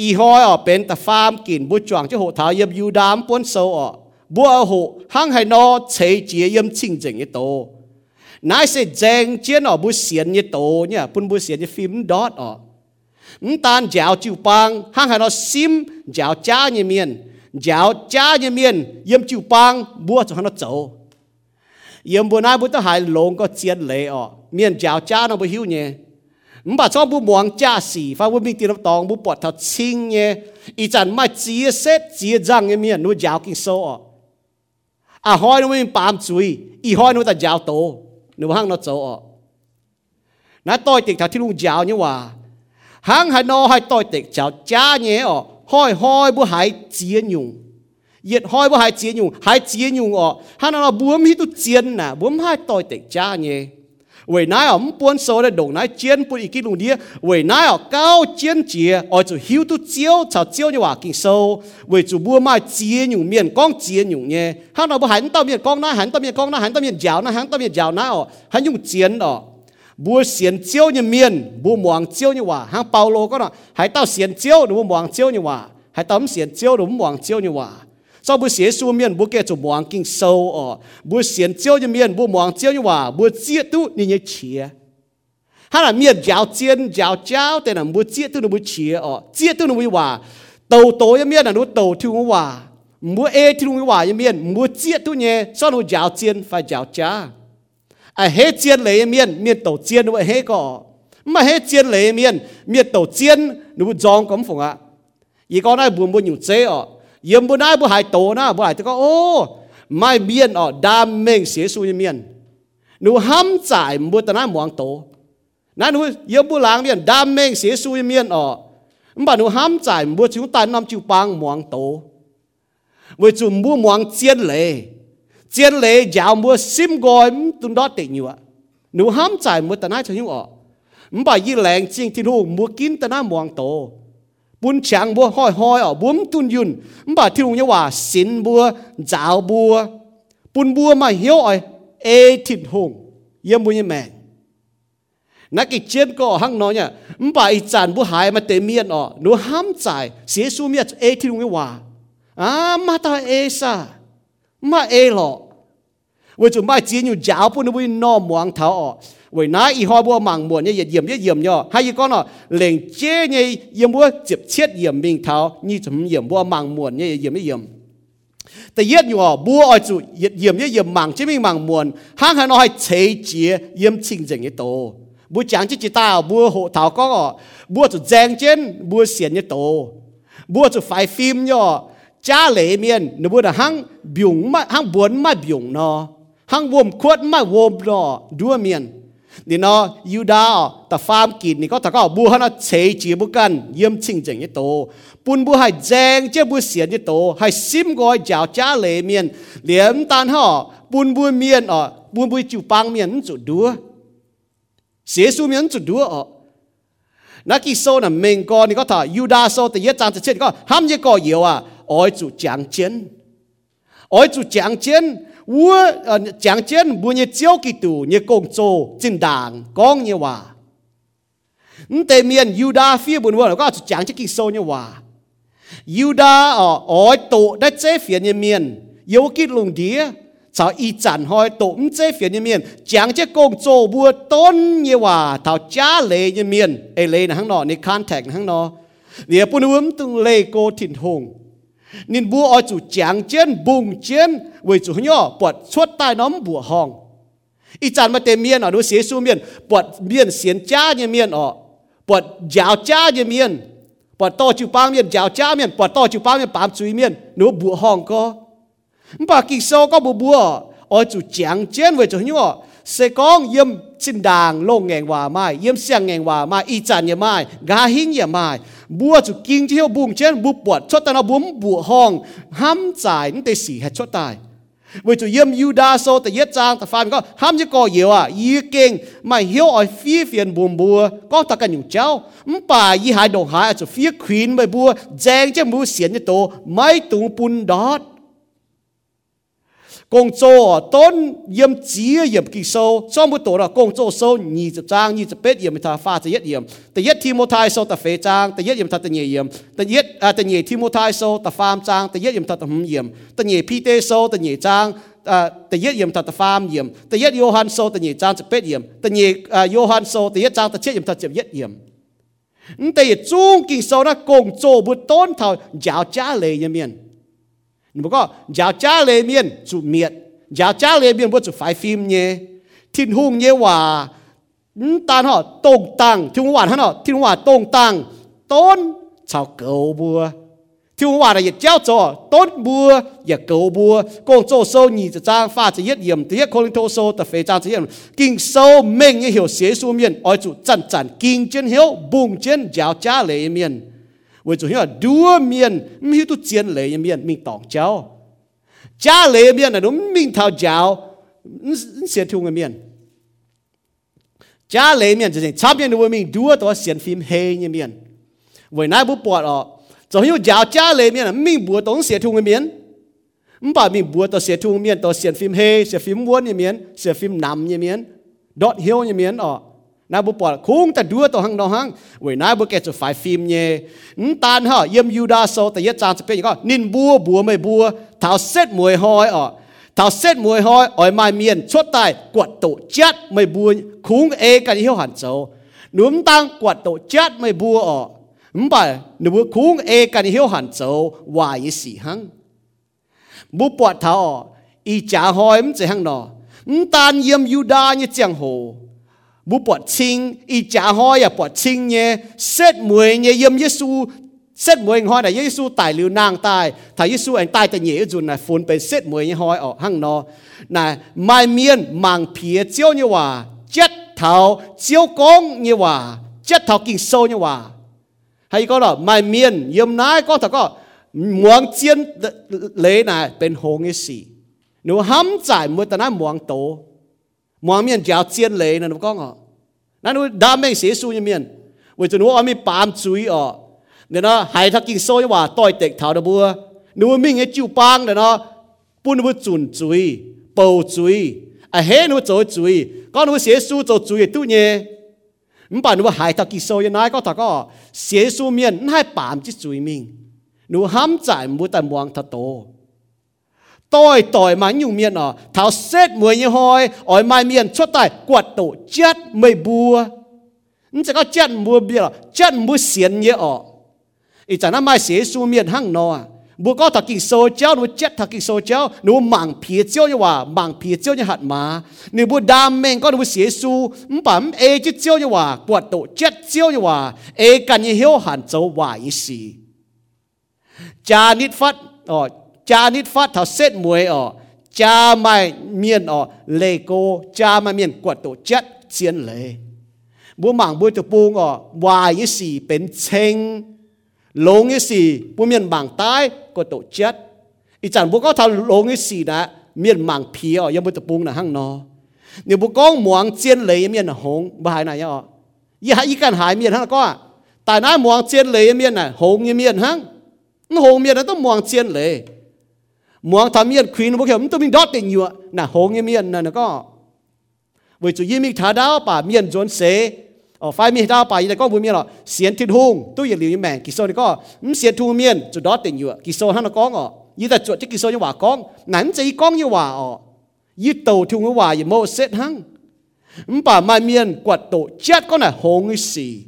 อีหอยออกเป็นตะฟามกินบุจวงเจ้าโหท้าเยี่ยมยูดามป้วนโซออก บัวหูหังให้นอเฉยเจียเยี่ยมชิงเจงยี่โตนายเสจงเจียนอบุเสียนยี่โตเนี่ยปุ่นบุเสียนยี่ฟิมดอดออมตานเจ้าจิวปังหังให้นอซิมเจ้าจ้าเนี่ยเมียนเจ้าจ้าเนี่ยเมียนเยี่ยมจิวปังบัวจะหันอเจ้าเยี่ยมบัวนายบุตรหายหลงก็เจียนเลยออเมียนเจ้าจ้านอบุหิวเนี่ยมบ่ชอบบุมวงจ้าสีฟ้าบุมีตีนตองบุปอดทัดชิงเนี่ยอีจันมาเจียเซ็ตเจียจังเนี่ยเมียนนูยาวกินโซอ à hoi nó mới bám chui y hoi nó ta giáo tổ nó hăng nó chỗ ọ nó tôi tịch thảo thì lung giáo như hòa hăng hay nó hay tôi tịch giáo cha nhé ọ hoi hoi bữa hãy chiến nhung yết hoi bữa hãy chiến nhung hãy chiến nhung ọ hăng nó bướm hít tu chiến nà bướm hai tôi tịch cha nhé vậy nãy ổng buôn số để đồng nãy chiến buôn ý kiến lùng đĩa vậy nãy ở cao chiến chia ở chỗ hiếu tu chiếu chào chiếu như hòa kinh sâu vậy chủ buôn mai chia nhung miền con chia nhung nhé hắn nó bu hắn tao miền con na hắn tao miền con na hắn tao miền giáo na hắn tao miền giáo na ọ hắn dùng chiến ọ บัวเสียนเจียวเนี่ยเมียนบัวหมวงเจียวเนี่ยว่าหางเปาโลก็เนาะให้เต้าเสียนเจียวหรือบัวหมวงเจียวเนี่ยว่าให้เต้าเสียนเจียวหรือบัวหมวงเจียวเนี่ยว่า cho bu xế su miên bu kê chu muang kinh sâu ở bu xiên chiêu như miên bu muang chiêu như hòa bu chia tu ni như chia hay là miên giáo chiên giáo cháo tên là bu chia tu nó bu chia ở chia tu nó bu hòa tàu tố như miên là nó tàu thu nó hòa mua ê thu nó hòa như miên mua chia tu nhé cho nó giáo chiên phải giáo chá à hết chiên lấy miên miên tàu chiên nó hết cỏ mà hết chiên lấy miên miên tàu chiên nó bu giòn cấm phụng ạ ý con này buồn buồn nhiều chế ở เจ้าแต่น่ะบัวเจียตู้น่ะบัวเฉียอ๋อเจียตู้น่ะบัวว่า tàu tổ yếm miên là nó tàu thiêu hòa mua ê thiêu hòa yếm miên mua chiết tu nhé sao nó giáo chiên phải giáo cha à hết chiên lấy yếm miên miên tàu chiên nó hết có mà hết chiên lấy yếm miên miên tàu chiên nó giòn cấm phồng ạ ý con này buồn buồn nhiều chế ọ yếm buồn này buồn hại tổ na buồn hại thì có ô mai miên ọ đam mê xế su yếm miên nó ham giải buồn tao na muang tổ nãy nó yếm buồn lang miên đam mê xế su yếm miên ọ mà nó ham giải mua chúng ta năm chịu bang muang tổ với chúng mua muang chiên lệ chiên lệ giáo mua sim gọi tụi đó tệ nhiều ạ nó ham giải mua tao na cho hiểu ọ mà y lẹng chiên thiên hùng mua kín tao na muang tổ bún chẳng bùa hoi hoi ở bún tuân yun mà thiên hùng nhưว่าxin bùa giáo bùa bún bùa mà hiếu ơi ê thịt hùng yếm bùa như mẹ nãy cái chuyện có hăng nói nhá mà ít chán bùa hại mà tế miên ở nó ham giải xế su miết ê thiên hùng nhưว่าà mà ta ê sa mà ê lọ vì chúng mai chỉ như giáo bùa nó bùi no muang thảo ở vì nãy y hoa bùa màng muộn như yếm như yếm nhở hay y con nó lệnh chế như yếm bùa chụp chết yếm mình thảo như chúng yếm bùa màng muộn như yếm như yếm แต่เย็ดอยู่อ่ะบัวอ้อยจุเยี่ยมเยี่ยมมังจะไม่มังมวนห้างให้น้อยเฉยเจียเยี่ยมชิงจังยี่โ 为哪以后不盲目呢？也严也严哟，还有讲咯，连接呢也不直接严面头，你怎么严不盲目呢？也严一严。第一喎，不愛做嚴一嚴盲，即係盲門，坑係我係邪知嚴清淨嘅道。不講即係道，不學頭講哦，不做正經，不善嘅道，不做快 film 喲。家裡面你不能坑病乜，坑本乜病咯，坑我唔闊乜我咯，多面。าแต่ฟาร์มกินนี่ก็แต่ก็บัวฮะเฉยจีบุกันเยี่ยมชิงจังยี่โตปุ่นบัวให้แจงเจ้าบัวเสียนยี่โตให้ซิมกอยจ้าวจ้าเหลเมียนเหลี่ยมตานห่อปุ่นบัวเมียนอ่ะปุ่นบัวจิวปังเมียนจุดดัวเสียสูเมียนจุดดัวอ่ะนักกิโซน่ะเมงกอนี่ก็ถ้ายูดาโซแต่เยจางจะเช่นก็ห้ามยี่ก่อเหี่ยวอ่ะอ้อยจุจางเจนอ้อยจุจางเจน 我呃讲真，不你教基督，你工作真当讲你话。你对面犹大非不问，我就讲这个说你话。犹大哦，我躲在这边里面，有个龙蝶，朝一展开躲在这边里面，讲这工作不懂你话，到家里里面，哎，来那行喏，你 contact 那行喏，你不能懂来过天空。Nên bùa ở chủ chàng chiến bùng chiến với chủ nhỏ bọt suốt tai nóm bùa hong ít chán mà tên miên ở đôi xế xu miên bọt miên xiên cha như miên ở bọt giáo cha như miên bọt to chịu ba miên, giáo cha miên bọt to chịu ba miên, bám chui miên nếu bùa hong có. Bà kỳ sâu có bùa bùa ở chủ chàng chiến với chủ nhỏ sẽ có yếm xin đàng lông ngàn hòa mai yếm xiang ngàn hòa mai y chan như mai gà hình như mai. Bùa chủ kinh thiêu bùng chén bùa bọt cho ta nó bùm bùa hong. Ham giải nó tê xỉ hết cho tài vì chủ yếm yu đa so ta yết trang ta phàm có, ham như có yếu à y kinh mà hiếu ở phía phiền bùm bùa, có ta cần nhung cháu. 唔 bà y hai đồng hai à, ở phía khuyên bùa giang chứ mù xiên như tổ, mai tung bùn đót công cho tôn yếm chia yếm kỳ sâu. Cho một tổ là công cho sâu nhị chập trang nhị chập bết yếm ta pha ta yết yếm ta yết thi mô thai sâu, ta phế trang. Ta yết yếm ta ta nhị yếm. Ta yết à ta nhị thi mô thai sâu, ta pham trang. Ta yết yếm ta ta hum yếm. Ta nhị pi tê sâu nhị trang. À ta yết yếm ta ta pham yếm. Ta yết Johan sâu, ta nhị trang, chập bết yếm. Ta nhị à Johan sâu, ta yết trang, ta chết yếm ta chập yết yếm. Ta yết chung kỳ sâu na công cho bút tôn thảo giáo cha lệ yếm miền. 你不过家家里面煮面，家家里面不煮白 film 呢，天空也话，嗯，但哈动荡，天空话哈，天空话动荡，ต้น草狗不。天话的也叫做东波也狗波，工作收你这张发这些盐，这些可能偷收的肥皂这些，经收命也有学术面，而主站站经真有，本真叫家里面。我总要多面，没有都见了一面，命当教，家了一面呢，都命讨教，你你先听个面，家了一面就是差别的，我命多多先分黑一面，为哪不薄哦？总要教家了一面，命不懂先听个面。mình bảo mình bùa tao sẽ thung miên tao sẽ phim hê sẽ phim muốn như miên sẽ phim nằm như miên đọt hiếu như miên ọ na bu pol khung ta dua to hang no hang we na bu ke chu fai phim nye n tan ha yem yuda so ta ye chan se pe ko nin bua bua mai bua thao set muay hoi o thao set muay hoi oi mai mien chốt tai, quật tổ chết mai bua khung e ka hiu han châu núm tang, quật tổ chết mai bua o ờ. m ba nu bu khung e ka hiu han châu wa yi si hang bu pọ thao i ờ. cha hoi m se hang no n tan yem yuda như chang hồ bu bọt chinh, y trả hoi à bọt chinh nhé. Set mười nhé yếm Giêsu set mười hoi này Giêsu tài liều nàng tài. Thầy Giêsu anh tài tại nhẹ dù này phun bên set mười nhé, hoi ở hang nó. Này, mai miên mang phía chiếu như hòa, chết thảo chiếu công như hòa, chết thảo kinh so như hòa. Hay có là mai miên yếm nái có thật có muang chiến lễ này, bên hồ nghệ sĩ. Nếu ham giải mua ta nói muang to mua miền kéo chiến lệ nè nó có ngọ. Nó nói đam mê sĩ su như miền vì tụi nó mi bám chui ở. Nên nó hay thắc kinh soi và tôi tệ thảo đờ bùa nếu mình nghe chịu bang để nó bún bút chùn chui bầu chui à hé nó chỗ chui có nó sĩ su chỗ chui tu nhé mình bảo nó hay thắc kinh soi như nãy có thằng có. Sĩ su miền nó hay bám chỉ chui mình. Nếu hám chạy mua tầm mong thật tổ tôi tội mà nhung miên ở tháo xét mười như hôi ỏi mai miên chốt tài quật tổ chết mây bùa nhưng chỉ có chết mùa bia chết mùa xiên như ở. Ý chẳng là mai xế su miên hăng nó à. bùa có thật kỳ sâu chéo nó chết thật kỳ sâu chéo nó mảng phía chéo như hòa mảng phía chéo như hạt má. Nếu bùa đam mê có nó xế su bấm ê chứ chéo như hòa quật tổ chết chéo như hòa ê cần như hiếu hẳn châu hòa ý xì cha nít phát 哦，นเยอะอ่ะอีจากนั้นมาเสียสูเมียนหั่งนอบัวก็ถักกินโซเจ้าหนูเจ็ดถักกินโซเจ้าหนูหมั่งเพียเจ้าเนี่ยว่าหมั่งเพียเจ้าเนี่ยหัดมาหนูบัวดามเมงก็หนูเสียสูมปั๊มเอจิเจ้าเนี่ยว่าปวดโตเจ็ดเจ้าเนี่ยว่าเอกันยี่เหี้ยวหันเจ้าว่าอีสีจานิดฟัดอ๋อจานิดฟัดถ้าเส้นมวยอ๋อจาไม่เมียนอ๋อเลโกจาไม่เมียนกวดโตเจ็ดเจียนเลยบัวหมั่งบัวตะปูงอ๋อว่าอีสีเป็นเชง lỗ nghĩa gì bu miền bảng tai có tổ chết ý chẳng bu có thằng lỗ nghĩa gì đã miền mảng phía ở yếm bu tập bung là hang nó nếu bu có muang chiên lấy miền là hồng bài này nhá ý hai ý can hai miền hang có tại nãy muang chiên lấy miền này hồng như miền hang nó hồng miền nóต้องmuang chiên lấy muang tham yên queen bo kem to mình dot tiền nyua na hong ye mien na nó có. Với chủ yếm ờ, mi thả đáo bà miền dồn xế. Ở phai mi đáo bà như có vui miền đó xiên thịt hùng. Tôi yên liều như mẹ, kỳ sô này có. Um xiên thu miền chủ đó tiền nhựa. Kỳ sô hắn nó có ngọ. Như ta chuột chứ kỳ sô như hòa con. Nắn chỉ con như hòa ở. Như tàu thu như hòa như mô xét hăng um bà mai miền quạt tổ chết con là hung như xì.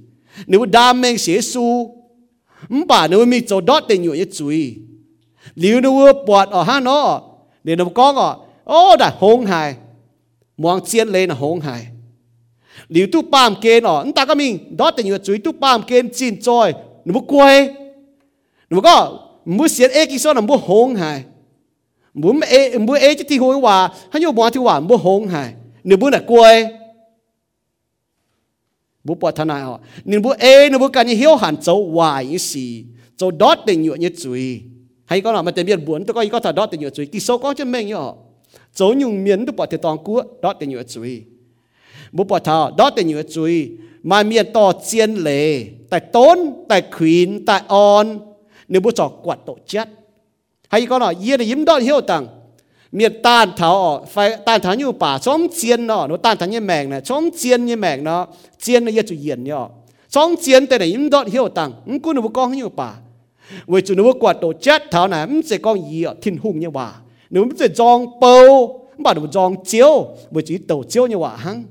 Nếu đam mê xế su um bà nếu mi chỗ đó tiền nhựa như chú ý liu đâu ưa bọt ở ha nó để nó có ngọ ô, đã hông hài. Mong chiến lên là hông hài. Liu tu pam kê nó ta có mình, đó thì nhiều chuối tu pam kê chín choi, nó muốn quay nó có muốn xiết ê kí so nó muốn hông hài. Muốn ê muốn ê chứ thì hôi hòa, hay nhiều bọn thì hòa muốn hông hài. Nếu muốn là quay bố bỏ thân nào? Nên bố ê nên bố cái như hiếu hẳn châu hoài như gì châu đốt tình nhuận như chuối hay có là mà tiền biển buồn tôi coi có thật đó tiền nhựa chuối kỳ số có chân mình nhở số nhung miến, tôi bỏ tiền toàn cua đó tiền nhựa chuối bố bỏ thảo đó tiền nhựa chuối mà miền to chiên lệ tại tốn, tại khuyến, tại on. Nếu bố trò quạt tổ chết. Hay có là yên là yếm đó, hiểu tặng. Miền tan thảo phải tan thảo như bà, xóm chiên nó nó tan thảo như mèn này, xóm chiên như mèn nó chiên nó yên chủ yên nhở xóm chiên tại này yếm đó, hiểu tặng. Cũng nó bố con như bà? 为主如果到 chết thảo này không sẽ có gì ở thiên hùng như vậy nếu mình sẽ dòng bầu mà đủ dòng chiếu với chỉ tổ chiếu như vậy hăng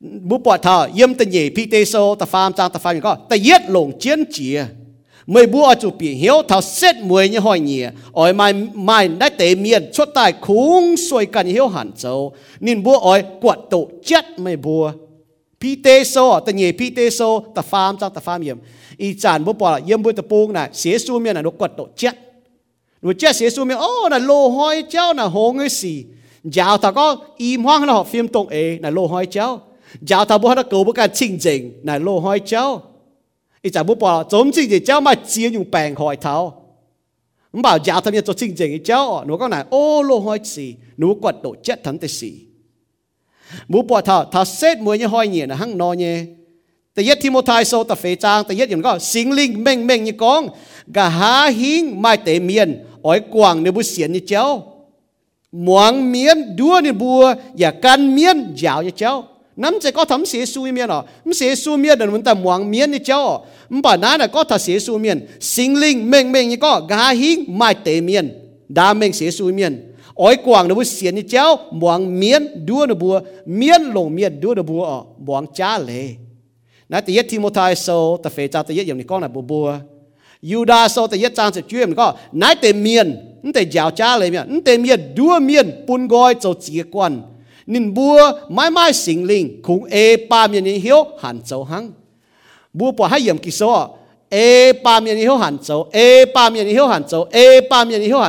bố bỏ thảo yếm tên nhỉ pi tê sô ta phàm trang, ta phàm như có? Ta yết lồng chiến chìa mười bố ở chủ biển hiếu thảo xét mùi như hỏi nhỉ ỏi mai mai đã tế miền xuất tài khung xuôi cần hiếu hẳn châu nên bố ỏi quạt tổ chết mười bố. ให้ก็หน่อยเยี่ยนยิ้มดอนเหี้ยวตังเมียนต้านเถาออกไฟต้านเถาอยู่ป่าช่องเจียนเนาะหนูต้านเถาเนี่ยแมงนะช่องเจียนเนี่ยแมงเนาะเจียนเนี่ยจุเย็นเนาะช่องเจียนแต่ไหนยิ้มดอนเหี้ยวตังมึงกูหนูบุกองอยู่ป่าเวจุหนูบุกวดโตจัดเถาไหนมึงจะกองยีอ่ะทิ้งหุ่งเนี่ยว่าหนูมึงจะจองเปาบ้านหนูจองเจียวเวจุโตเจียวเนี่ยว่าหังบุปผาเยี่ยมตะเย่พี่เตโซตะฟามจางตะฟามก็ตะเย็ดลงเจียนเจียไม่บัวจูปีเหียวเท่าเซ็ตมวยเนี่ยหอยเนี่ยอ้อยไม่ไม่ได้เตะเมียนชดใต้คุ้งสวยกันเหียวหันเจ้านินบัวอ้อยกวดโตเจ็ดไม่บัวพี่ mu po tha tha set mu ye hoi nyen hang no nye te yet timothai so ta fe chang te yet yin ko sing ling meng meng ni kong ga ha hing mai te mien oi quang ne bu sien ni chéo. Muang mien đua ni bua ya can mien giàu ye chéo. Nắm chỉ có thấm xế su miên à? Nắm xế su miên đừng muốn ta muang miên đi cháu à? nắm bà ná là có thật xế su miên sinh linh mình mình có. Gà hing mai tế miên đa mình xế su miên ไอ้สี่ยาวแต่ก็อีมห้องเราฟิล์มตรงเอน่ะโลหอยเจ้า giáo thảo bố nó cầu bố cái chính trình này lô hỏi cháu ý chả bố bỏ giống chính gì cháu mà chia dùng bèn hỏi thảo không bảo giáo thảo cho chính trình cháu nó có này ô lô hỏi gì nó quật độ chết thắng tới gì bố bỏ thảo thảo xét mùi như hỏi nhỉ là hăng nó nhé แต่ยัดที่โมทายโซตะเฟจางแต่ยัดอย่างก็สิงลิงเม่งเม่งยี่กองกะหาหิงไม่เตเมียนอ้อยกวางในบุเสียนนี่เจ้าหมวงเมียนดัวนี่บัวอย่ากันเมียนยาวยี่เจ้าน้ำจะก็ทำเสียสูเมียนอ่ะมันเสียสูเมียนเดินมันแต่หวังเมียนนี่เจ้ามันป่านั้นก็ถ้าเสียสูเมียนสิงลิงเม่งเม่งนี่ก็กาหิงไม่เตเมียนดาเม่งเสียสูเมียนอ้อย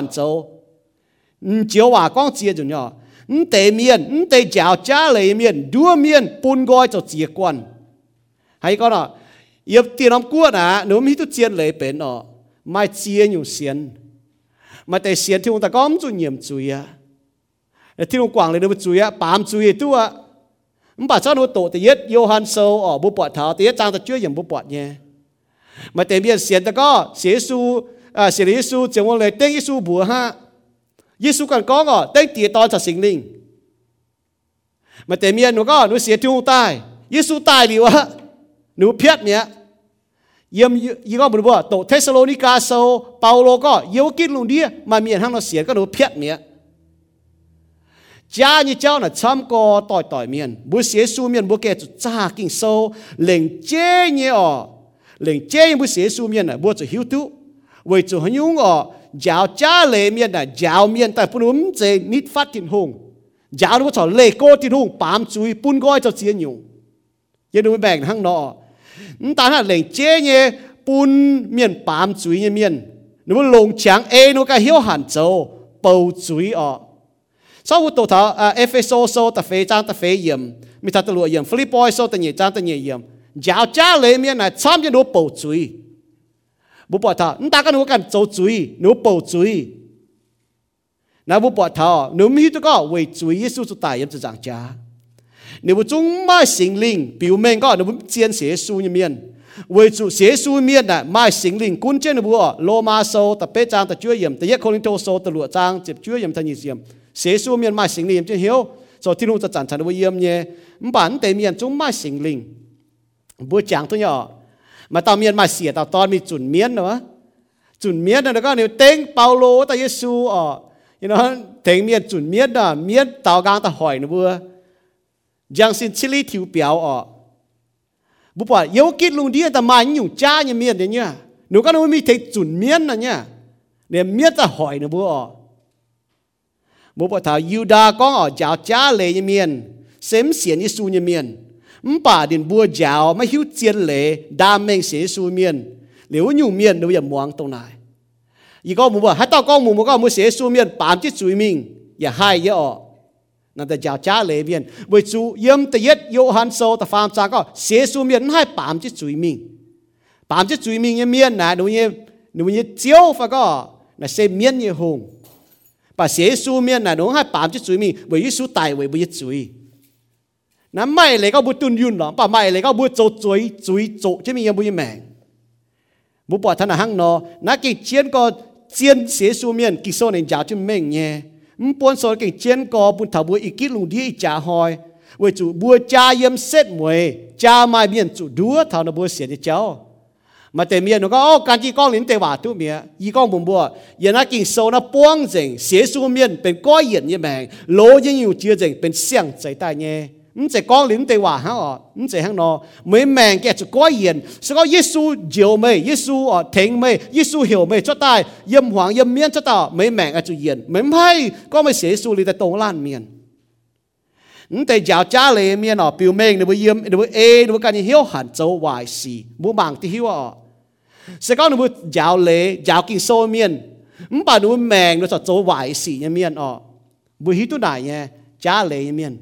กวา 唔少話講接住咗，唔地面唔地腳家裏面多面搬過就接棍，係講啊，要啲諗過啊，你咪都接嚟變哦，咪接用線，咪地線聽我哋講做嚴罪啊，聽我講你都唔罪啊，扮罪都啊，唔把差佬度第一要喊數哦，唔拔頭第一爭就追人唔拔嘅，咪地面線得個寫書啊寫啲書就我嚟釘啲書簿哈。耶稣敢讲哦，等跌倒就成灵。mà tệ miên nó có nó sẽ tiêu tai, giê xu tai liu á, nó biết nhé. Yếm yếm có một bộ tổ Thessalonica so, Paulo có yếu kết luôn đi mà miền hăng nó sẽ có nó biết nhé. Cha như cháu là chăm co, tỏi tỏi miền, bố giê xu miền bố kẹt cha kinh sâu, lệnh chế như ở, lệnh chế bố giê xu miền là bố cho hiếu tu, vậy cho hắn nhung ở giáo cha lệ miền là giáo miền tại phun ấm chế nít phát tin hùng. Giáo nó cho lệ cô tin hùng, bám chui phun gói cho chiến nhung giờ đừng bèn hăng nọ. Ta là lệnh chế nhé phun miền bám chui nhé miền nếu mà lồng chàng ê nó cái hiếu hẳn châu bầu chui ọ. Sau vụ tổ thảo à, Ephesos so ta phê trang, ta phê yếm mi ta ta lụa yếm Philippines so ta nhị trang, ta nhị yếm giáo cha lệ miền là chăm cho nó bầu chui เปาโลก็เยวกินลุงเดียมาเมียนห้างเราเสียก็หนูเพียดเนี่ยจ้านี่เจ้าน่ะช้ำก็ต่อยต่อยเมียนบุเสียสู้เมียนบุแกจุจ้ากินโซเหล่งเจ้เนี่ยอ๋อเหล่งเจ้บุเสียสู้เมียนน่ะบัวจะหิวตุไว้จุหยุ่งอ๋อยาวจ้าเลยเมียนน่ะยาวเมียนแต่ปุ่นเจนิดฟัดกินหงยาวก็ชอเลโก้กินหงปามจุยปุ่นก้อยจะเสียอยู่ยันดูแบ่งทั้งนอ ta là lệnh chế nhé bún miền bám chuối nhé miền nếu mà lồng chẳng e nó cái hiếu hẳn châu bầu chuối ọ sau vụ tổ thảo Ephesos số ta phê trang ta phê yếm mi ta ta lụa yếm Philippi số ta nhẹ trang ta nhẹ มาตาเมียนมาเสียตาตอนมีจุนเมียนเนาะจุนเมียนนะแล้วก็เนี่ยเต็งเปาโลตาเยซูอ๋อ you know เต็งเมียนจุนเมียนน่ะเมียนตากางตาหอยนะบัวยังสินชิลีถิวเปียวอ๋อบุปผาเยาวกิดลุงเดียแต่มาอยู่จ้าเนี่ยเมียนเนี่ยหนูก็นึกว่ามีเทจุนเมียนนะเนี่ยเนี่ยเมียนตาหอยนะบัวอ๋อบุปผายูดาก็อ๋อจ้าจ้าเลยเนี่ยเมียนเซมเสียนเยซูเนี่ยเมียน bảo yếu kít luôn đi ta mà nhung cha như miền đấy nhá nếu các nó mi thấy chuẩn miền là nhá để miền ta hỏi nữa bố ọ bố bảo thảo Yuda có ở giáo cha lệ như miền xem xiên như su như miền唔bà đến bùa giáo mà hiếu chiến lệ đam mê sẽ su miền nếu nhung miền nếu giờ muang tông này อีก็มูบ่ให้ต้องก็มูมูก็มูเสียสูเมียนปามที่จุยมิงอย่าให้เยอะ นั่นแต่จ้าจ้าเลเวียนวิจูยมตะยัดโยฮันโซตะฟามจาก็เสียสูเมียนให้ปามจิจุยมิงปามจิจุยมิงยังเมียนนะหนูยังหนูยังเจียวฟ้าก็นะเซเมียนยังหงป่าเสียสูเมียนนะหนูให้ปามจิจุยมิงวิยิสูตายวิยิจุย นั่นไม่เลยก็บุตุนยุนหรอป่าไม่เลยก็บุโจจุยจุยโจจะมียังบุยแมงบุปผาท่านหังนอนักกิจเชียนก็เจียนเสียสูเมียนกิโซในจ่าจะเม่งเนี่ยมปวนสอนเก่งเจียนกอปุ่นถาบัวอีกิลุงดีจ่าหอยเวจูบัวจ่าเยี่ยมเสร็จมวยจ่ามาเมียนจูดัวเท่านั้นบัวเสียเจ้ามาแต่เมียนก็อ๋อการจีก้องลิ้นเตว่าตัวเมียอีก้องบุญบัวยันนักกินโซนะป้วงเจงเสียสูเมียนเป็นก้อยเย็นยี่แมงโลยังอยู่เจียเจงเป็นเสียงใจใต้เนี่ย 唔系讲脸地话吓哦，唔系响咯，每命嘅就改言，所以耶稣照未，耶稣哦听未，耶稣晓未出大，任黄任面出到，每命嘅就言，唔系讲咪写书你哋当烂面。唔系教家里面哦，表明你会验，你会 A，你会跟你晓行做坏事，冇盲啲晓哦。所以讲你会教你教见数面，唔把你会命你就做坏事一面哦，会晓到哪嘢家里面。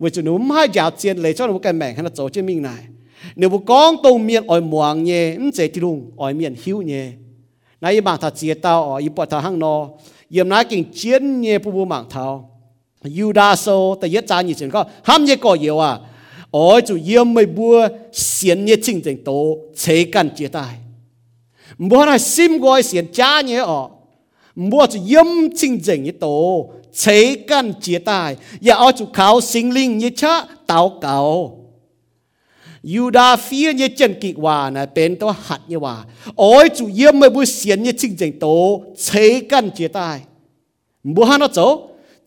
为着侬买家钱来做侬个命，看他做这命来。你不讲到面爱忙耶，唔在地龙爱面休耶。那一忙他接到哦，一拨他行咯，也拿劲钱耶不不忙头。犹大说，第一站以前讲，喊一个要啊，爱就要没波钱耶真正多，才敢接待。唔好那心爱钱假耶哦，唔好就阴真正一多。จริงจริงโตเชกันเจียตายบัวน่ะซิมก้อยเสียนจ้าเนี่ยอ๋อบัวจู่เยี่ยมจริงจริงเนี่ยโต chế căn chia tài và ở chủ khảo sinh linh như cha tạo cầu Yuda phía như chân kỳ hòa này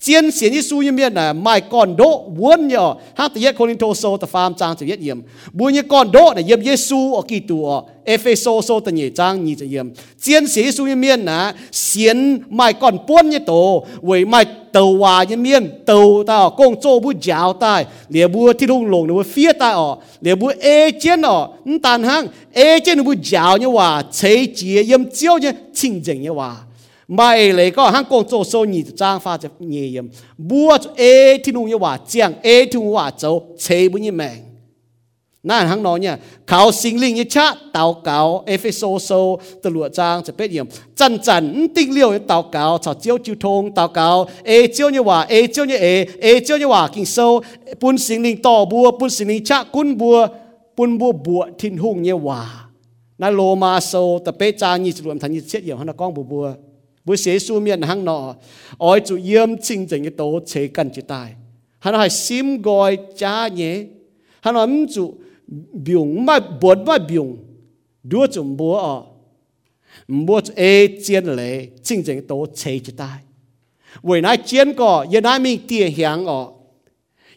chiến tôi như su như miền là mai còn đỗ muốn nhờ hát tự yết Corinto so ta phàm trang tự yết yếm bu như còn đỗ là yếm Giêsu ở kỳ tù ở Epheso so ta nhị trang nhị tự yếm chiến xiên su như miền là xiên mai còn buôn như tổ với mai tàu hòa như miền tàu ta ở công chỗ bu giáo ta lìa bu thi đông lồng nó phía ta ở lìa bu ê chiến ở tàn hang ê chiến bu giáo như hòa chế chia yếm chiếu như chinh chỉnh như hòa ไม่เลยก็ฮังกงโจโซนี่จ้างฟ้าจะเงียมบัวเอที่นุ่งยว่าเจียงเอที่นุ่งว่าโจเชบุญยแมงนั่นฮังนอนเนี่ยเขาสิงลิงยชะเต่าเก่าเอฟโซโซตลวดจางจะเป็นเยี่ยมจันจันติ้งเ với sẽ su miền hang nọ oi chủ yếm chinh chỉnh cái tổ chế cần chỉ tài. Hắn nói sim gọi cha nhé. Hắn nói mình chủ biểu mà bột mà biểu đua chủ bố ở bố ê chiến lệ, chinh chỉnh cái tổ chế chỉ tài. Với nãy chiến cỏ giờ nãy mình tiền hiang ở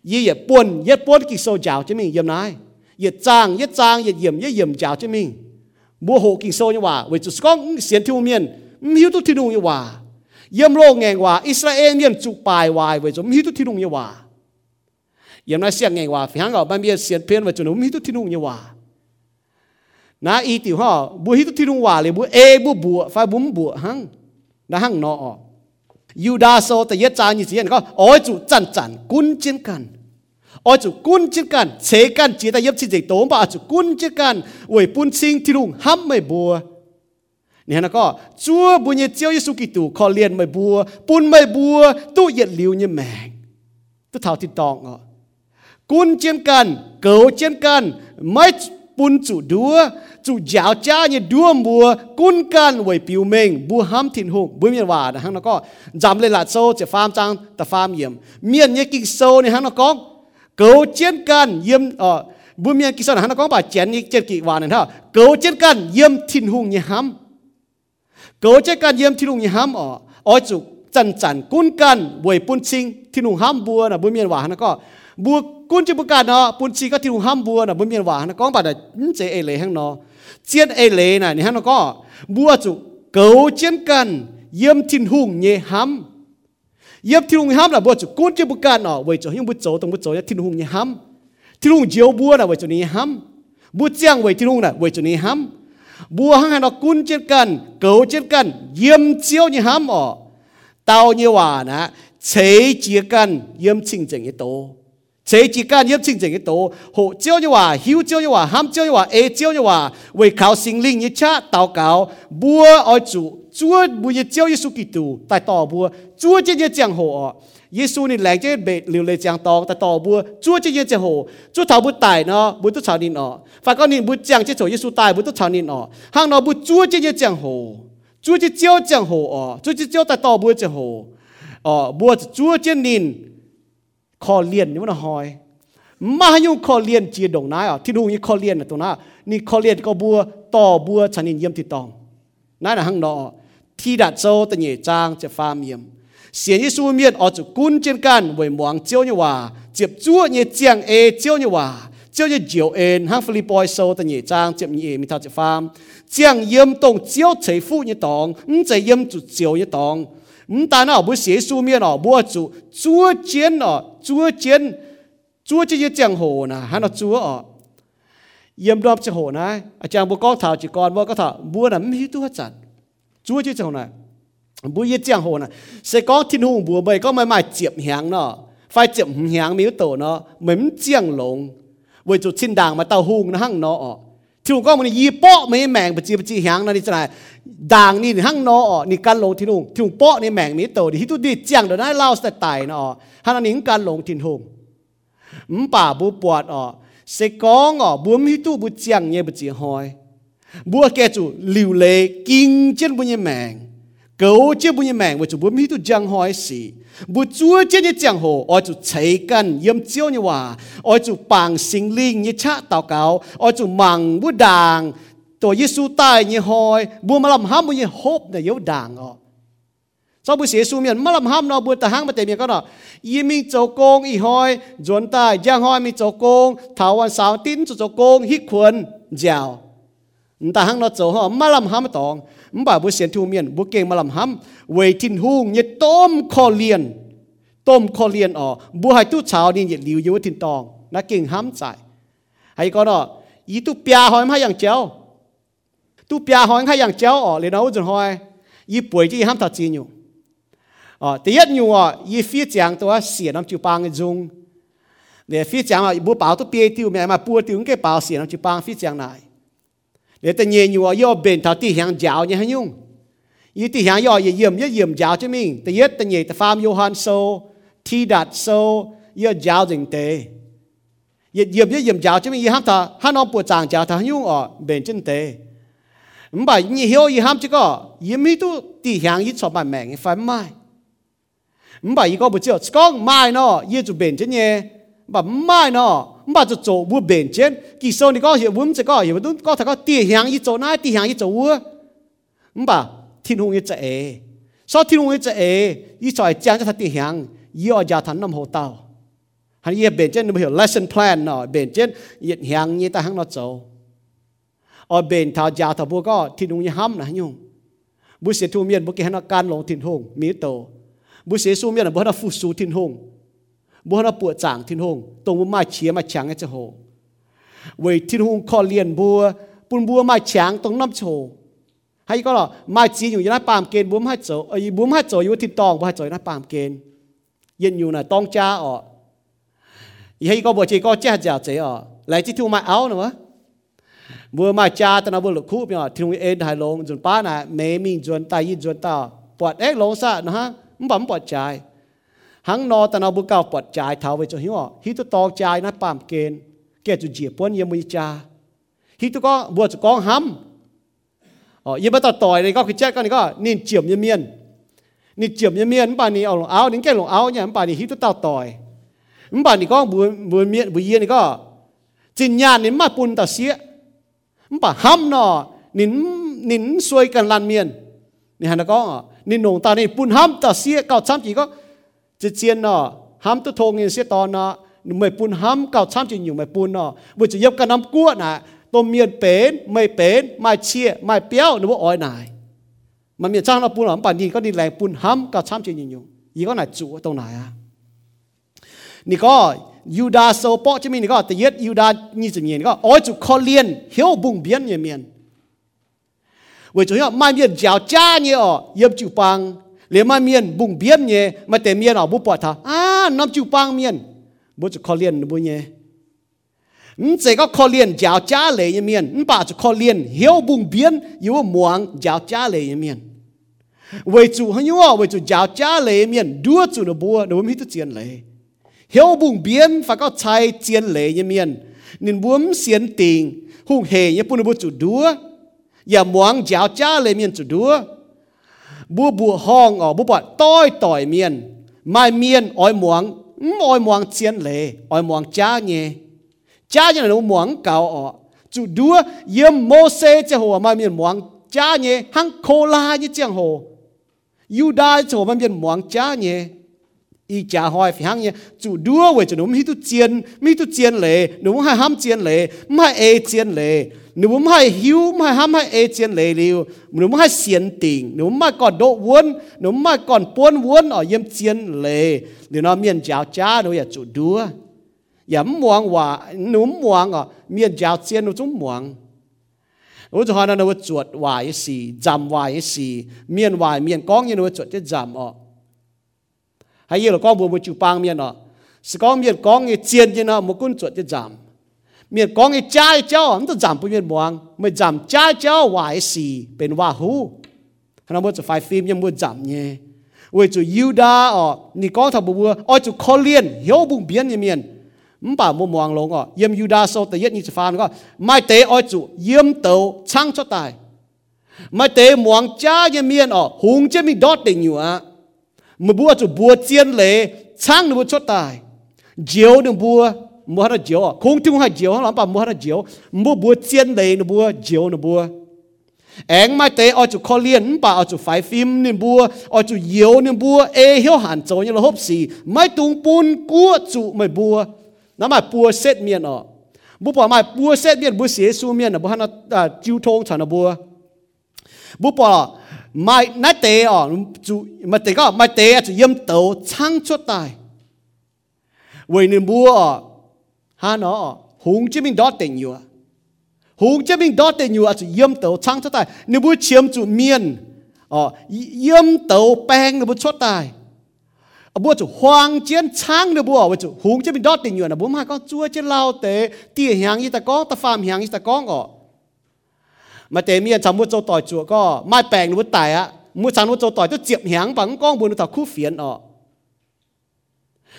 giờ giờ buồn giờ buồn kí sâu chào cho mình giờ nãy giờ trang giờ trang giờ yếm giờ yếm chào cho mình. Bố hộ kinh sâu như vậy với chú con xiên thiêu miền มิวตุที่นุ่งยว่าเยี่ยมโลกแงงว่าอิสราเอลเมียนจุปลายวายไว้จนมิวตุที่นุ่งยว่าเยี่ยมนาเสียงแงงว่าฟิหังเอาบ้านเบียเสียนเพียนไว้จนมิวตุที่นุ่งยว่านะอีติวห่อบุฮิตุที่นุ่งว่าเลยบุเอบุบัวไฟบุ้มบัวหังนะหังนอยูดาโซแต่ยะจานี่เสียนก็อ๋อจุจันจันกุนจินกันอ๋อจุกุนจินกันเชกันจีแต่ยับชิเจโตบ่จุกุนจินกันเว้ยปุนซิงที่นุ่งห้ำไม่บัว นี่นะก็จัวบุญเจ้าเยซูกิตูขอเลียนไม่บัวปุนไม่บัวตู้เย็ดลิวเนี่ยแมงตู้เท่าติดตองอ่ะกุนเจียนกันเกาเจียนกันไม่ปุนจุดัวจุยาวจ้าเนี่ยดัวบัวกุนกันไว้ปิวเมงบัวห้ามถิ่นหงบุญเมียนว่านะฮะแล้วก็จำเลยละโซจะฟาร์มจังแต่ฟาร์มเยี่ยมเมียนเนี่ยกิโซเนี่ยฮะแล้วก็เกาเจียนกันเยี่ยมเอ่อบุญเมียนกิโซนะฮะแล้วก็บ่าเจียนนี่เจียนกี่วานั่นเท่าเกาเจียนกันเยี่ยมถิ่นหงเนี่ยห้า ม chế can yếm thi lùng như ham ở ở chủ chân chân cún can buổi bún sinh thi lùng ham bùa là bún miền hòa nó có bùa cún chế bùa can nó bún sinh có thi lùng ham bùa là bún miền hòa nó có bà đã chế ê lệ hang nó chiên ê lệ này hang nó có bùa chủ cấu chiến can yếm thi lùng như ham yếm thi lùng ham là bùa chủ cún chế bùa can nó buổi chủ nhưng bùa chỗ tông bùa chỗ thi lùng như ham thi lùng chiếu bùa là buổi chủ như ham bùa chiang buổi thi lùng là buổi chủ như ham bua hăng hà nó cun chết cần cầu chết cần yếm chiếu như hám ở tao như hòa nè chế chỉ cần yếm chinh chỉnh cái tổ chế chỉ cần yếm chinh chỉnh cái tổ hộ chiếu như hòa, hiếu chiếu như hòa, hám chiếu như hòa ê chiếu như hòa. Vì khảo sinh linh như cha, tao cáo bua ở chủ, chúa bùi như chiếu như su kỳ tù tại tỏ bua chúa trên như chẳng hộ งเจง一โตโหเจียวเนี่ยว่าหิวเจียวเนี่ยว่าห้ามเจียวเนี่ยว่าเอเจียวเนี่ยว่า为靠心灵一切祷告บัว爱主主บัวเจียวเยซูกิตูแต่ต่อบัว主เจียวจังโหอ๋อ耶稣你来这被流泪讲道，但道不做这件之后，做头不大呢，不都朝你哦。法国你不讲这做耶稣大，不都朝你哦。行了不做这件讲好，做这教讲好哦，做这教แต่道不讲好哦，不做这年ขอเรียนนี่มันหอยมาอยู่ขอเรียนจีดงนายอ่ะที่ดูนี่ขอเรียนนะตัวน่ะนี่ขอเรียนก็บัวต่อบัวชันินเยี่ยมติดตองนั่นน่ะหังนอที่ดัดโซตะเหยจางจะฟามเยี่ยม 显耶稣面哦就滚进干为忙教你话，接住你讲诶教你话，教你教恩，哈菲利波收的你章接你咪头一番，讲严动教财富你当，唔在严就教你当，唔但哦不写书面哦，不做做奸哦，做奸做这些江湖呢，还那做哦。เยี่ยมรอบจะโหนะอาจารย์บุกก็ถามจีกรบุกก็ถามบัวน่ะไม่ตัวจัดจัวจะ เจ้าน่ะ bùi yết giang hồ này sẽ có thiên hùng bùa bầy có mai mai chiệp hàng nó phải chiệp hàng miếu tổ nó mếm giang lồng với chỗ xin đàng mà tàu hùng nó hăng nó thiên hùng có một y bọ mấy mèng bạch chi bạch chi hàng nó đi thế đàng ni hăng nó ni can lồng thiên hùng thiên hùng bọ ni mèng miếu tổ thì hít tu đi giang đó nó lao sẽ tài nó hắn nó can lồng thiên hùng ừm bà bùa bọt ọ sẽ có ngọ bùa hít tu bùa giang nhẹ bạch chi hoi bùa kẻ chủ liều lệ kinh chân bùa nhẹ mèng 狗这不一命，为就不米都将开始，不做这些将好，我就才干研究你话，我就帮心灵一切祷告，我就忙不当，ตัวเยซูตายยี่หอยบัวมาลำห้ามบุญยี่ฮบเนี่ยเยอะดังอ๋อ sau buổi sáng miền mà làm ham nó buổi ta hang mà tệ miền có nó y mình châu công y hoi chuẩn tai giang hoi mình châu công thảoวันสาว นตาหังนอโจหอมาลำหามตองมบ่าบุเสียนทูเมียนบุเก่งมาลำหามเวทินหุงเนี่ยต้มคอเลียนต้มคอเลียนอ๋อบุหายตู้เช้านี่เนี่ยหลิวยูทินตองนักเก่งห้ามใจให้ก็นออีตู้เปียหอยมาอย่างเจ้าตู้เปียหอยมาอย่างเจ้าอ๋อเลยนะอุจนหอยยี่ป่วยที่ห้ามตัดจีนอยู่อ๋อแต่ยัดอยู่อ๋อยี่ฟีจางตัวเสียน้ำจูปางจุงเดี๋ยวฟีจางอ่ะบุเปล่าตู้เปียติวแม่มาปัวติวก็เปล่าเสียน้ำจูปางฟีจางไหน để ta nhẹ như vậy bền thảo tì hàng giáo như hay nhung như tì hàng yo như yếm như yếm giáo cho mình ta yết ta nhẹ ta pham yo han so ti đặt so y giáo dình tế y yếm như yếm giáo cho mình y ham ta han ông bùa chàng giáo ta nhung ở bền chân tế mà bà nhị hiểu y ham chứ có yếm mi tu tì hàng y cho bạn mẹ phải mai mà bà y có bùa chưa có mai nó yếm chủ bền chân nhé mà mai nó mà cho chỗ mua bền trên, kỳ sau thì có hiểu vốn sẽ có hiểu đúng có thằng có tiền hàng ít chỗ này tiền hàng ít chỗ mua mà thiên hùng ít chạy sau thiên hùng ít chạy ít chạy chẳng cho thật tiền hàng yêu gia thần năm hồ tàu. Hắn yêu bền trên, nó hiểu lesson plan nó bền trên yên hàng như ta hàng nó chỗ. Ở bền thao gia thao bố có thiên hùng như hâm là nhung. Bố sẽ thu miên bố kia nó can lồng thiên hùng mỹ tổ. Bố sẽ su miền là bố nó phụ su thiên hùng บุหนาปวดจางทินหงตรงบุมาเชียมาฉังจะโหเวทินหงคอเลียนบัวปุ่นบัวมาฉังตรงน้ำโชให้ก็หรอมาจีอยู่ยันปามเกณฑ์บัวมาโจเอ้ยบัวมาโจอยู่ทินตองบัวโจยันปามเกณฑ์เย็นอยู่น่ะตองจ้าอ๋อยให้ก็บัวจีก็แจ้าจ้าเจ๋อไหลที่ทุ่งมาเอาเนาะบัวมาจ้าตนาบัวหลุดคู่เนาะทิ้งเอ็นหายลงจนป้าน่ะเมมีจนตายยินจนต่อปวดเอ็กลงซะนะฮะมันบ่มปอดใจ หังนอตนาบุกาปอดใจเท้าไปจนหิวฮิตุตอกใจนะปามเกณฑ์แกจุเจียปวนยมุยจาฮิตุก็บวชกองห้ำอ๋อยังมต่อต่อยเลยก็คือแจ๊กก็นี่ก็นี่เจียมยเมียนนี่เจียมยเมียนป่านนี้เอาลงเอานี่แกลงเอาเนี่ยป่านนี้ฮิตุต่าต่อยป่านนี้ก็บุญบุญเมียนบุญเยียนนี่ก็จินญาณนี่มาปุ่นต่อเสียป่าห้ำนาะนินนินสวยกันลันเมียนนี่ฮะนะก็นี่นงตานี่ปุนห้ามต่อเสียเก่าช้ำจีก็ จะเจียนเนาะห้ามตัวทงเงินเสียตอนเนาะไม่ปุ่นห้ามเก่าช้ำจีอยู่ไม่ปุ่นเนาะบุจะยับกันน้ำกั้วน่ะตัวเมียนเป็นไม่เป็นไม่เชี่ยไม่เปี้ยวหรือว่าอ้อยนายมันมีจ้างเราปุ่นหรอป่านนี้ก็นี่แรงปุ่นห้ามเก่าช้ำจีอยู่อีก็ไหนจู่ตรงไหนอ่ะนี่ก็ยูดาโซโปจะมีนี่ก็แต่ยึดยูดานี่จะมีนี่ก็อ้อยจุคอเลียนเหี่ยวบุ้งเบียนเมียน为主要卖面脚家呢哦，也就帮， le ma mien, bung biam nye, ma te mien au bu po tha. A nam chu pang mien. Bu chu kholian bu nye. N se ko kholian jiao cha le ye mien. N ba chu kholian hiu bung bian yu muang, jiao cha le ye mien. Wei chu han yu wei chu jiao cha le ye mien. Du chu no bu no mi tu chien le. Hiu bung bian fa ko chai chien le ye mien. Nin buom sien ting, hung he ye pu no bu chu du ya muang, jiao cha le mien chu du บัวบัวห้องอ๋อบัวปอดต้อยต่อยเมียนไม่เมียนอ้อยหมวงอ้อยหมวงเจียนเลยอ้อยหมวงจ้าเงี้ยจ้าอย่างนั้นหมวงเก่าอ๋อจุดดัวเยี่ยมโมเสจะหัวไม่เมียนหมวงจ้าเงี้ยหังโคลาเนี่ยเจียงโหยูดาจะหัวไม่เมียนหมวงจ้าเงี้ยอีจ่าหอยฝังเนี่ยจุดดัวเวจะหนุ่มมีตุเจียนมีตุเจียนเลยหนุ่ม ให้ห้ามเจียนเลยไม่เอเจียนเลย nếu muốn hay hiếu mà ham hay ê chiến lệ liu nếu muốn hay xiên tình nếu mà còn độ vốn nếu mà còn buôn vốn ở yếm chiến lệ nếu nó miền giáo cha nó ya chủ đua ya muang wa nếu muang ở miền giáo chiến nó chúng muang 我就看到那个做话一时，站话一时，面话面讲嘢，那个做一站哦。还有了讲不不就帮面哦，是讲面讲嘅尖嘅呢，冇管做一站。 Miền con cái trái cháu anh ta giảm bùi miền buông mới giảm trái cháu hoài xì bên hoa hú. Nó mới phải phim nhưng mới giảm nhé. Với chú Yuda ở ờ, ni con thằng bùa ở ờ, chú khó liên hiểu bùng biến như miền. Không bảo mua muang lông ở ờ, yếm Yuda sau tới nhất như phan, có. Mai tế ở chú yếm tàu chăng cho tài. Mai tế muang cha như miền ở hùng chứ mình đót định nhựa, mà bùa chú bùa chiên lệ trăng nó cho tài. Chiếu đừng bùa mua hết jiao không tung ha jiao lắm bà mua hết jiao mua bùa chian lei nó bùa jiao nó bùa anh mai tế ở chỗ khó liên bà ở chỗ phải phim nên bùa ở chỗ yếu nên bùa ê hiếu hẳn chỗ như là hốp xì mai tung bún cua chủ mày bùa nó mà bùa xét miền ở bua bỏ mai bùa xét miền bùa xế xu miền ở bua hắn à chiêu thông chẳng là bùa bua bỏ mai nãy tế ở chủ mà tế có mai ở chỗ yếm tàu chăng chốt tài vậy nên bùa ha nó hùng chứ mình đó tình nhiều hùng chứ mình đó tình nhiều à? Chủ à? yếm tàu chăng cho tài? Nếu bua chiếm chủ miền ờ yếm tàu bèn nếu bua chốt tài. Ờ, bua chủ hoàng chiến trang nữa ở à? chủ hùng chứ mình đó tình nhiều à? là bua mà con chúa chứ lao tế tia hàng như ta có, ta phàm hàng như ta có ngọ. Mà tế miền chẳng mua châu tỏi chùa có, mai bèn nếu nó tài á. Mua chẳng mua châu tỏi tôi chiếm hàng bằng con buồn nó thảo khu phiền ọ ờ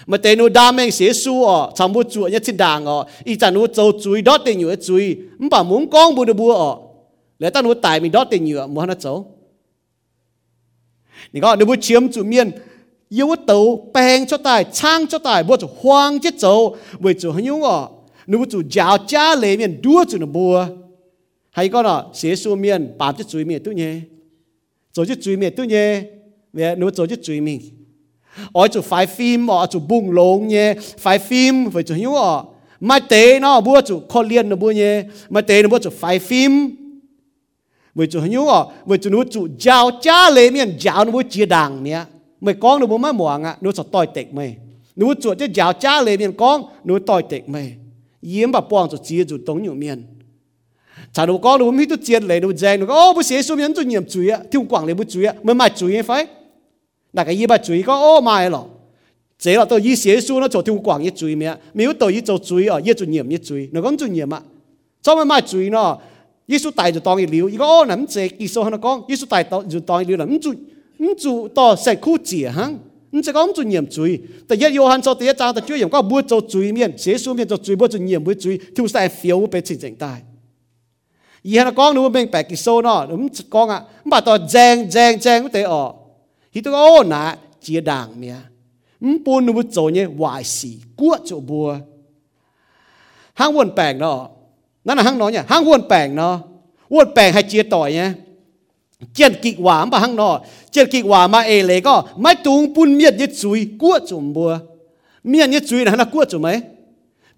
mà tên nó đam mê sẽ su ở, trong bút chuột nhất trên đàng ở ý chẳng nó châu chuối đó tên nhựa chuối mà bảo muốn con bùa bùa ở lấy ta nó tài mình đó tên nhựa mà nó châu nhưng có nếu bút chiếm chủ miên. Yêu tàu bèn cho tài trang cho tài bút hoang chết châu bởi chủ hình dung ở nếu bút chủ giáo cha lấy miên đua chủ nó bùa. Hay có là sẽ su miên bám chết chuối miên tự nhé chỗ chết chuối miên tự nhé về nếu chỗ chết chuối miên ở chỗ phải phim ở chỗ bung lông nhé. Phải phim với chỗ hiếu ở mà tế nó bua chỗ khó liên nó bua nhé. Mà tế nó bua chỗ phải phim với chỗ hiếu ở với chỗ nó chỗ giáo cha lệ miền giáo nó bua chia đảng nhé mày con nó bua má mỏng à nó sợ tỏi tệ mày. Nó chỗ chứ giáo cha lệ miền con nó tỏi tệ mày. Yếm bà bong chỗ chia chỗ tống nhiều miền chả đâu có đâu mình tu chết lấy đâu dành đâu ô bữa xế xuống miền chỗ nhiệm chuối á. Thiếu quảng lấy bữa chuối á. Mới mai chuối phải. 那个一把罪个哦买了，这了都一写书呢就丢光一罪咩？没有到一做罪哦，一尊严一罪，那讲尊严嘛？做咩买罪呢？耶稣带着当一流，一个哦，能这耶稣喺度讲，耶稣带到就当一流了，唔做唔做到石窟姐哈，唔这个唔做念罪，第一约翰做第一章的主人讲，唔做罪面，写书面做罪，不做念唔罪，跳晒飘俾钱正大。而喺度讲，你会明白耶稣呢？咁讲啊，唔系讲正正正地哦。thì tôi ô nà chia đảng mía ừm buồn nó bút nhé hoài xì cua chỗ bùa hang buồn bèn đó นั่นน่ะห้างน้อยเนี่ยห้างอ้วนแปลงเนาะอ้วนแปลงให้เจียต่อยเนี่ยเจียนกิกหวามปะห้างนอเจียนกิกหวามมาเอเลยก็ไม่ตุงปุ่นเมียนยึดซุยกั้วจุ่มบัวเมียนยึดซุยนะนะกั้วจุ่มไหม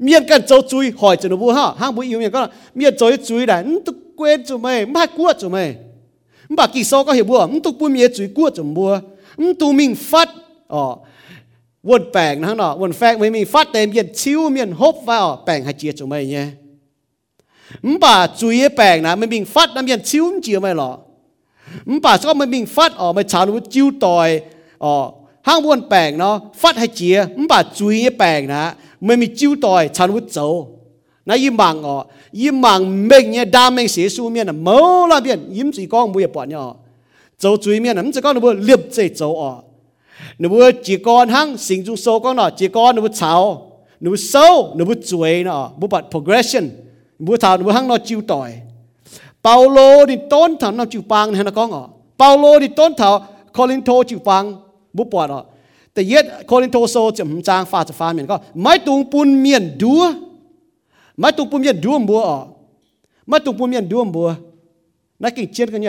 เมียนกันโจซุยหอยจุ่มบัวฮะห้างบุยอยู่เนี่ยก็เมียนโจยึดซุยได้ตุกเกวนจุ่มไหมไม่กั้วจุ่มไหม bà kỳ so có hiểu bùa mung tu bùa mía chửi cua chùm bùa mung tu mình phát ờ quân bèn nó nọ quân phèn với mình phát tên miền chiếu miền hốp vào bèn hay chia cho mày nhé bà chửi bèn là mình phát là miền chiếu chia mày lọ bà cho mình phát ở mày chán với chiêu tòi ờ hang buồn bèn nó phát hay chia. Bà chửi bèn là mình mình chiêu tòi chán với châu nãy im bằng ờ าจุยแปลงนะไม่มีฟัดน้ำเย็นชิวเจียไม่หรอมป่าก็ไม่มีฟัดอ๋อไม่ชาวนู้จิ้วต่อยอ๋อห้างวนแปลงเนาะฟัดให้เจียมป่าจุยแปลงนะไม่มีจิ้วต่อยชาวนู้โจนะยิ้มบังอ๋อยิ้มบังเม่งเนี่ยดาเม่งเสียสู้เ มียนน่ะเมาละเบียนยิ้มสีก้องบุยปอนเนี่ยโจจุยเมียนน่ะมันจะก้องนู้เลียบใจโจอ๋อ nếu bữa chỉ con hăng sinh chung sâu con nọ chỉ con nếu bữa chào nếu bữa sâu nếu bữa chuối nọ bữa bật progression bữa thảo nếu bữa hăng nó chịu tỏi Paulo đi tôn thảo nó chịu bang hay nó con ngọ Paulo đi tôn thảo Corinto chịu bang bữa bọt nọแต่เย็ด Corinto โซจะมจางฟ้าจะฟ้าเหมือนก็ไม่ตุงปุ่นเมียนดัวไม่ตุงปุ่นเมียนดัวบัวอ๋อไม่ตุงปุ่นเมียนดัวบัวนักกิ่งเชียนกันเนี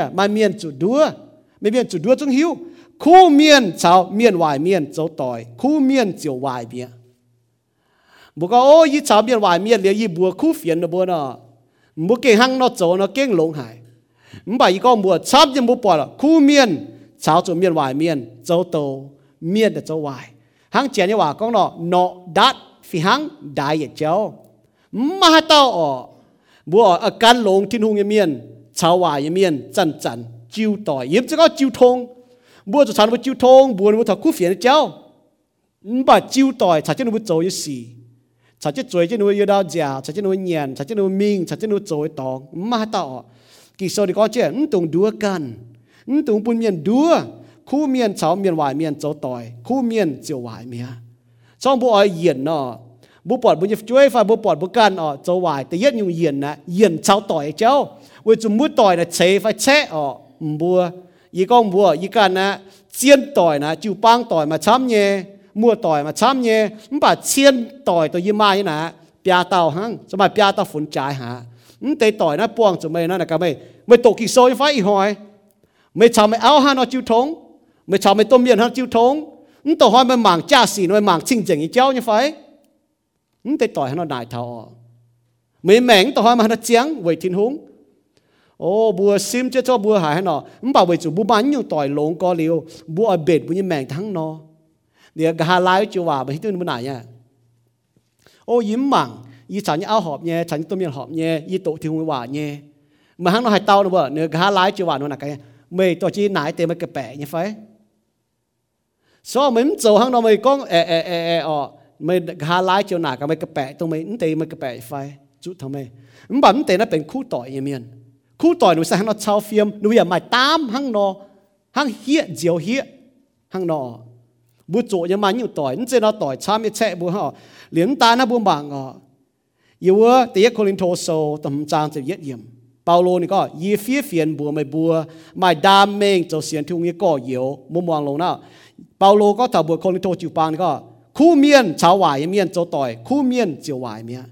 ่ย มาต่อบัวอาการหลงทิ้งหงยเมียนชาววายเมียนจันจันจิวต่อยิบจะก็จิวทงบัวจะฉันว่าจิวทงบัวว่าถ้าคู่เฟียนเจ้าบัาจิวต่อยชาเจะนุ่มโจยสีชาเจะจวยเจะนุ่มยดาวจ่าชาเจะนุ่มเงียนชาเจะนุ่มมิงชาเจะนุ่มโจยตองมาต่อกี่โซดีก็เจ้าตรงดัวกันตรงปุ่นเมียนดัวคู่เมียนชาวเมียนวายเมียนโจต่อยคู่เมียนเจียววายเมียช่องบัวเหยียนเนาะ บุปอดบุญช่วยฝ่าบุปอดบุกันอ๋อจะวายแต่เย็นยุ่เย็นนะเย็นชาวต่อยเจ้าเวจุมือต่อยนะเชฟไฟแช่อ๋อบัวยี่ก้องบัวยี่กันนะเจียนต่อยนะจิวปังต่อยมาช้ำเย่มัวต่อยมาช้ำเย่มันป่าเชียนต่อยตัวยี่ไม้นะปยาเต่าหังสมัยปยาเต่าฝนจ่ายหาแต่ต่อยนะปวงจะไม่นะนะก็ไม่ไม่ตกกี่โซยไฟอีหอย ไม่ชาวไม่เอาหานอจิวทงไม่ชาวไม่ต้มเย็นหานจิวทงต่อหอยไม่หมางจ้าสีไม่หมางชิงเจงอีเจ้าเนี่ยไฟ nhưng tay tỏi nó đại thảo mấy mảng tỏi mà nó chiang với thiên huống, ô bùa sim chết cho bùa hải nó không bảo vệ chủ bùa bán nhiều tỏi lộn co liu, bùa ở bệt bùa như mảng thắng nó để gà lái chủ hòa bởi tôi nói nha ô yếm mảng y chẳng áo họp nhé chẳng tôi miền họp nhé y tổ thiên huống hòa nhé mà hắn nó hại tao nó bữa nữa gà lái chủ hòa nó là cái mày tổ chi nãy tên mày cái bẻ như phải so mình chỗ hắn nó mày con, ê ê ê ê ọ mày hà lái chiều nà cả mày cái bẹ tôi mày tê mày cái bẹ phải chút thằng mày bấm tê nó เป็นคู่ต่อยเมียนคู่ต่อยหนูใส่หังนอชาวเฟียมหนูอย่ามาตามหังนอหังเฮียเจียวเฮียหังนอบุโจยังมันอยู่ต่อยนี่เจนอต่อยชามแช่บุห่อเหลียงตานะบุบังอ่ะอยู่ว่าตีโคลินโทโซตำจางจะเย็ดเยี่ยมเปาโลนี่ก็ยีฟีเฟียนบัวไม่บัวไม่ดามเมงเจ้าเสียนทุ่งนี้ก็เหี่ยวมุมมองลงนะเปาโลก็ถ้าบัวโคลินโทจิวปานก็ คู่เมียนชาวหวายเมียนโจต่อยคู่เมียนเจียวหวายเมีย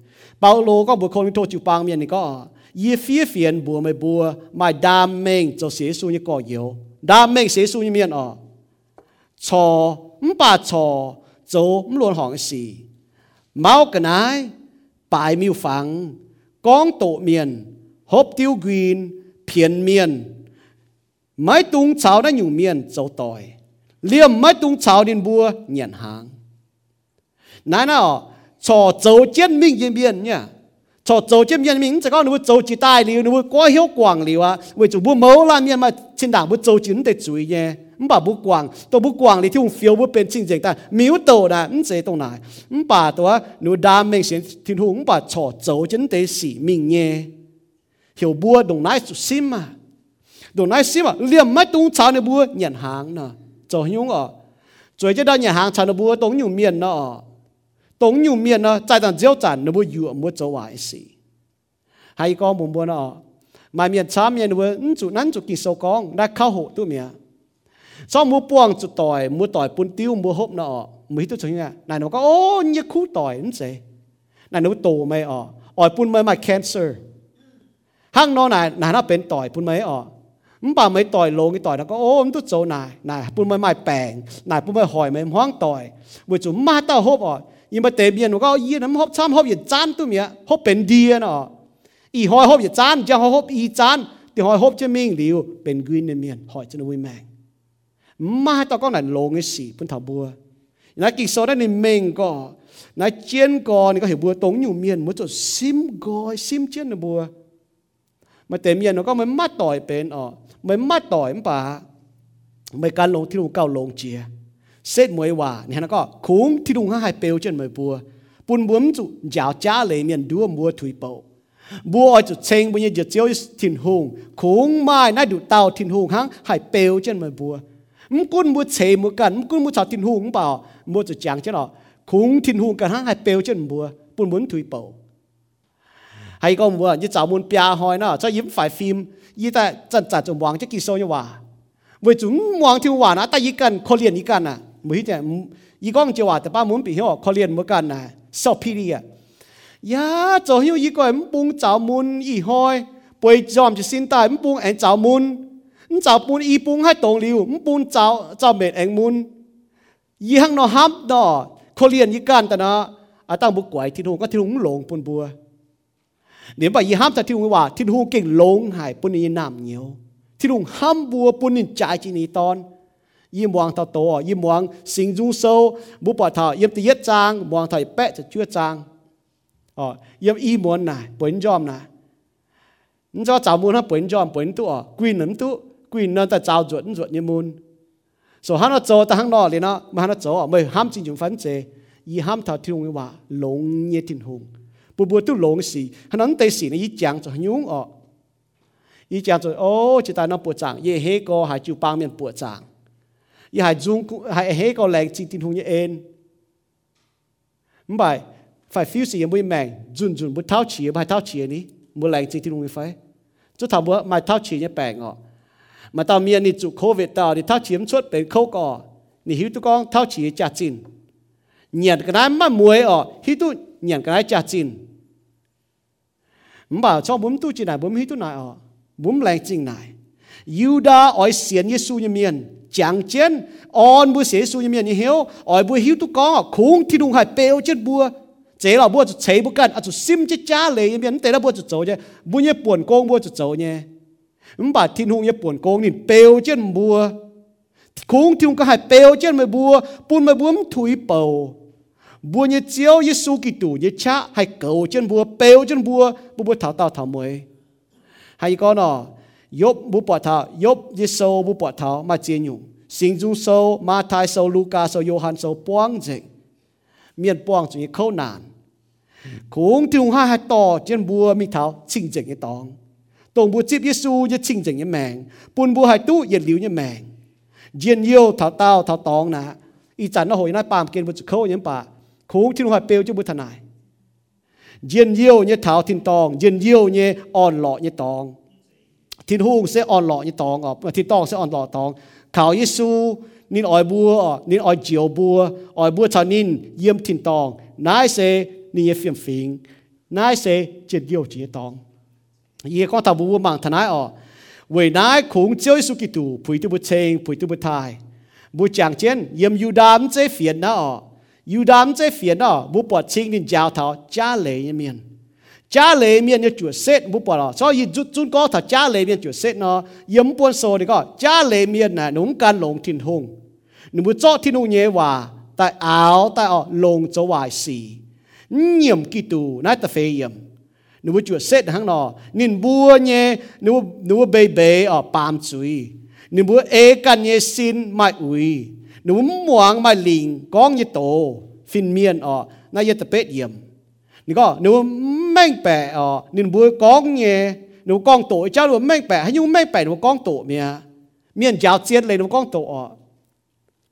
เปาโลก็บุคคลมิโทจิปางเมียนนี่ก็ยีฟีเฟียนบัวไม่บัวไม่ดามเมงจะเสียสูนี่ก็เยียวดามเมงเสียสูนี่เมียนอ๋อชอมป่าชอโจมลวนหองสีเมากระนายปลายมิวฝังกองโตเมียนฮบติวกรีนเพียนเมียนไม้ตุงเสาได้อยู่เมียนเจ้าต่อยเลี่ยมไม้ตุงเสาดินบัวเหยียนหาง nãy nào, cho dấu chiến minh yên biên nhá. Cho dấu chiến yên minh chỉ có nếu dấu chỉ tai liu nếu quá hiếu quảng liu à vì chủ bu mẫu là miên mà trên đảng bu dấu chính để chú ý nhé. Không bảo bu quảng tôi bu quảng thì thung phiếu bu bên chính diện ta. Miếu tổ đã không dễ tông này không bảo tôi nếu đam mê xin thiên hùng không bảo cho dấu chính để sĩ minh nhé. Hiểu bua đồng nai nái sim mà. Đồng nai sim mà, liềm mắt tung cháu này bua nhận hàng nè. Cho nhung ở. Rồi cho đó nhà hàng cháu này bua tống nhung miền nó tổng nhiều miền nó chạy tàn dẻo chản nó mua dựa mua châu ai xì hay có muốn muốn nó mà miền xa miền vừa ứng chủ nắn chủ kỳ sâu con đã khao hộ tôi miền sau mua buông chủ tỏi mua tỏi bún tiêu mua hộp nọ, mấy tôi chúng nha này nó có ô, như khu tỏi ứng gì này nó tổ mày ọ ỏi bún mày mà cancer. Hang nó này này nó bên tỏi bún mày ọ มันป่าไม่ต่อยลงต่อยแล้วก็โอ้มันตุ๊ดโจนายนายปุ่นไม่ไม่แปลงนายปุ่นไม่หอยไม่ห้องต่อยบุจุมมาเต้าหอบอ่อย 学จะมิ่งเหลียวเป็นกวินในเมียนหอยจะนวิแมงมาตอนก็นั่นลง嘅事พุ่น头บัวนะกิโซได้ในเมงก็นะเจียนก็นี่ก็เห็นบัวตรงอยู่เมียนมันจะซิมกอยซิมเจียนในบัวมาแต่เมียนเราก็ไม่มาต่อยเป็นอ๋อไม่มาต่อยมันป่าไม่การลงที่ลงเก้าลงเจีย xét mùi hòa. Nên nó có khủng thì đúng hai bèo chân mùi bùa. Bùn bùm chủ giáo cha lấy miền đua mua thủy bộ bùa ở chủ chênh bùn như giật chiếu thiên hùng. Khủng mai nãy đủ tàu thiên hùng hăng hai bèo chân mùi bùa. Mũ cún mua chế mua cần mũ cún mua chào thiên hùng bảo. Mua chủ chẳng chứ nó. Khủng thiên hùng cần hăng hai bèo trên bùa. Bùn bùn thủy bộ hay có bùa như cháu muốn bia hỏi nó cho yếm phải phim. Như ta chân chân trong hoàng chứ kỳ sâu như hòa. Với chúng hoàng thiên hòa nó, ta y cần, khó liền y cần à. มือเนี่ยอีกองจวาแต่ป้ามุนปีเหี่เขาเรียนเหมือนกันนะสอบพี่เรียยาเจ้าหิวอีก่อนปุงเจ้ามุนอีหอยป่วยจอมจะสิ้นตายมปุงแองเจ้ามุนเจ้าปุนอีปุงให้ตรงริวมปุงเจ้าเจ้าเม็ดแองมุนยี่หังนอฮับดอเขาเรียนยี่กันแต่นะอาตั้งบุกไกวที่นู่นก็ที่นู่นหลงปุนบัวเดี๋ยวไปยี่ห้ามจะที่นู่นว่าที่นู่นเก่งหลงหายปุนนี้น้ำเหนียวที่นู่นห้ามบัวปุนนี่จ่ายจีนีตอน ยิ้มวางเท่าโตยิ้มวางสิงจุงโซบุปผายิ้มตีเย็ดจางวางไทยแปะจะเชื่อจางอ๋อยิ้มอีมวนน่ะปนจอมน่ะ你知道找门他本จอม本ตัวกุยหนึ่งตัวกุยนั่นแต่找จวดจวดยี่มุน所以他那做但他那里呢，嘛他做ไม่ห้ามจริงจงฝันเจอีห้าม ท่าที่ลงว่าหลงเยี่ยทินหงบุบตุหลงสิขนั้นแต่สินี่จังจะยุ่งอ๋ออีจังจะโอ้จิตาน้าปวดจางเย่เฮก็หายจูปางเมียนปวดจาง y hai dung hai he có lẹng chỉ tin hùng như en không phải phải phiêu sĩ mới mèn dùn dùn bút tháo chỉ bài tháo chỉ ní mua lẹng chỉ tin hùng như phải chú thảo bữa mai tháo chỉ như bèn ngọ mà tao miền ni chụp covid tao đi tháo chỉ chốt bên khâu cỏ ni hiểu tu con tháo chỉ trả chín nhận cái này mà muối ở hiểu tu nhận cái này trả chín 唔把cho bấm tu chỉ này bấm hít tu này ở bấm lành chính này Yuda oi xiên Giêsu như miền chẳng chén on bu xế su như miền như hiếu oi bu hiếu tu có khung thi đung hai bèo chết bua. Chế là bua chế bu cần à chú sim chết cha lệ như miền tế là bua chú chấu nhé bu nhé buồn công bua chú chấu nhé ứng bà thiên hung nhé buồn công nhìn bèo chết bua. Khung thi đung có hai bèo chết mới bua. Buôn mới buôn thủy bầu bua như chiếu Giêsu Kitô như cha hay cầu chân bua bèo chân bua. Bua bua thảo tao thảo mới hay con nó ยบบุปผายบยิโซบุปผามาเจียนอยู่สิงจุงโซมาทายโซลูกาโซโยฮันโซป้วงเจงเมียนป้วงจุงเข้านานคงถึงห้าหัดต่อเจียนบัวมีเท้าชิงเจงยี่ตองตรงบัวจิบยิสูยี่ชิงเจงยี่แมงปุนบัวหายตู้เย็นหลิวยี่แมงเยียนเยี่ยวเท้าเต้าเท้าตองนะอีจันน่าหอยน่าปามเกณฑ์บุจุเข้ายี่ป่าคงถึงหายเปียวจุบุทนายเยียนเยี่ยวยี่เท้าทินตองเยียนเยี่ยวยี่อ่อนหล่อยี่ตอง thiên hung sẽ on lọ như tòng ọ thiên tòng sẽ on lọ tòng khảo Giêsu nín ỏi bùa nín ỏi chiều bùa ỏi bùa cho nín yếm thiên tòng nái sẽ nín phiền phiền nái sẽ chết yêu chỉ tòng ye có tàu bùa mạng thân ái ọ vì nái khủng chiếu Giêsu Kitô phủi tu bút chênh phủi tu bút thai bù chàng chiến yếm yu đám chế phiền đó ọ yu đám chế phiền đó bù bọt chinh nín giáo thảo cha lệ như miền cha lệ miền như chuột xét 冇把 lo, so y chút chút có thật cha lệ miền chuột xét nó, yếm buôn sổ đi có cha lệ miền này núng can lồng thiên hùng, nếu muốn cho thiên hùng nhẹ hòa, tại áo tại ở lồng cho hoài xì, nhiệm kỳ tù nãy ta phê yếm nếu mà chuột xét hàng nó nên bua nhé nếu nếu bê bê ở bám suy nếu mà ê can nhé xin mai ui nếu mà muang mai linh con như tổ phim miên ở nãy ta phê yếm Ờ, nếu có, nếu mang bè ở nên bua con nhé nếu con tổ cháu nếu mang bè hay như mang bè nếu con tổ mía miên giáo chiết lên nếu con tổ ở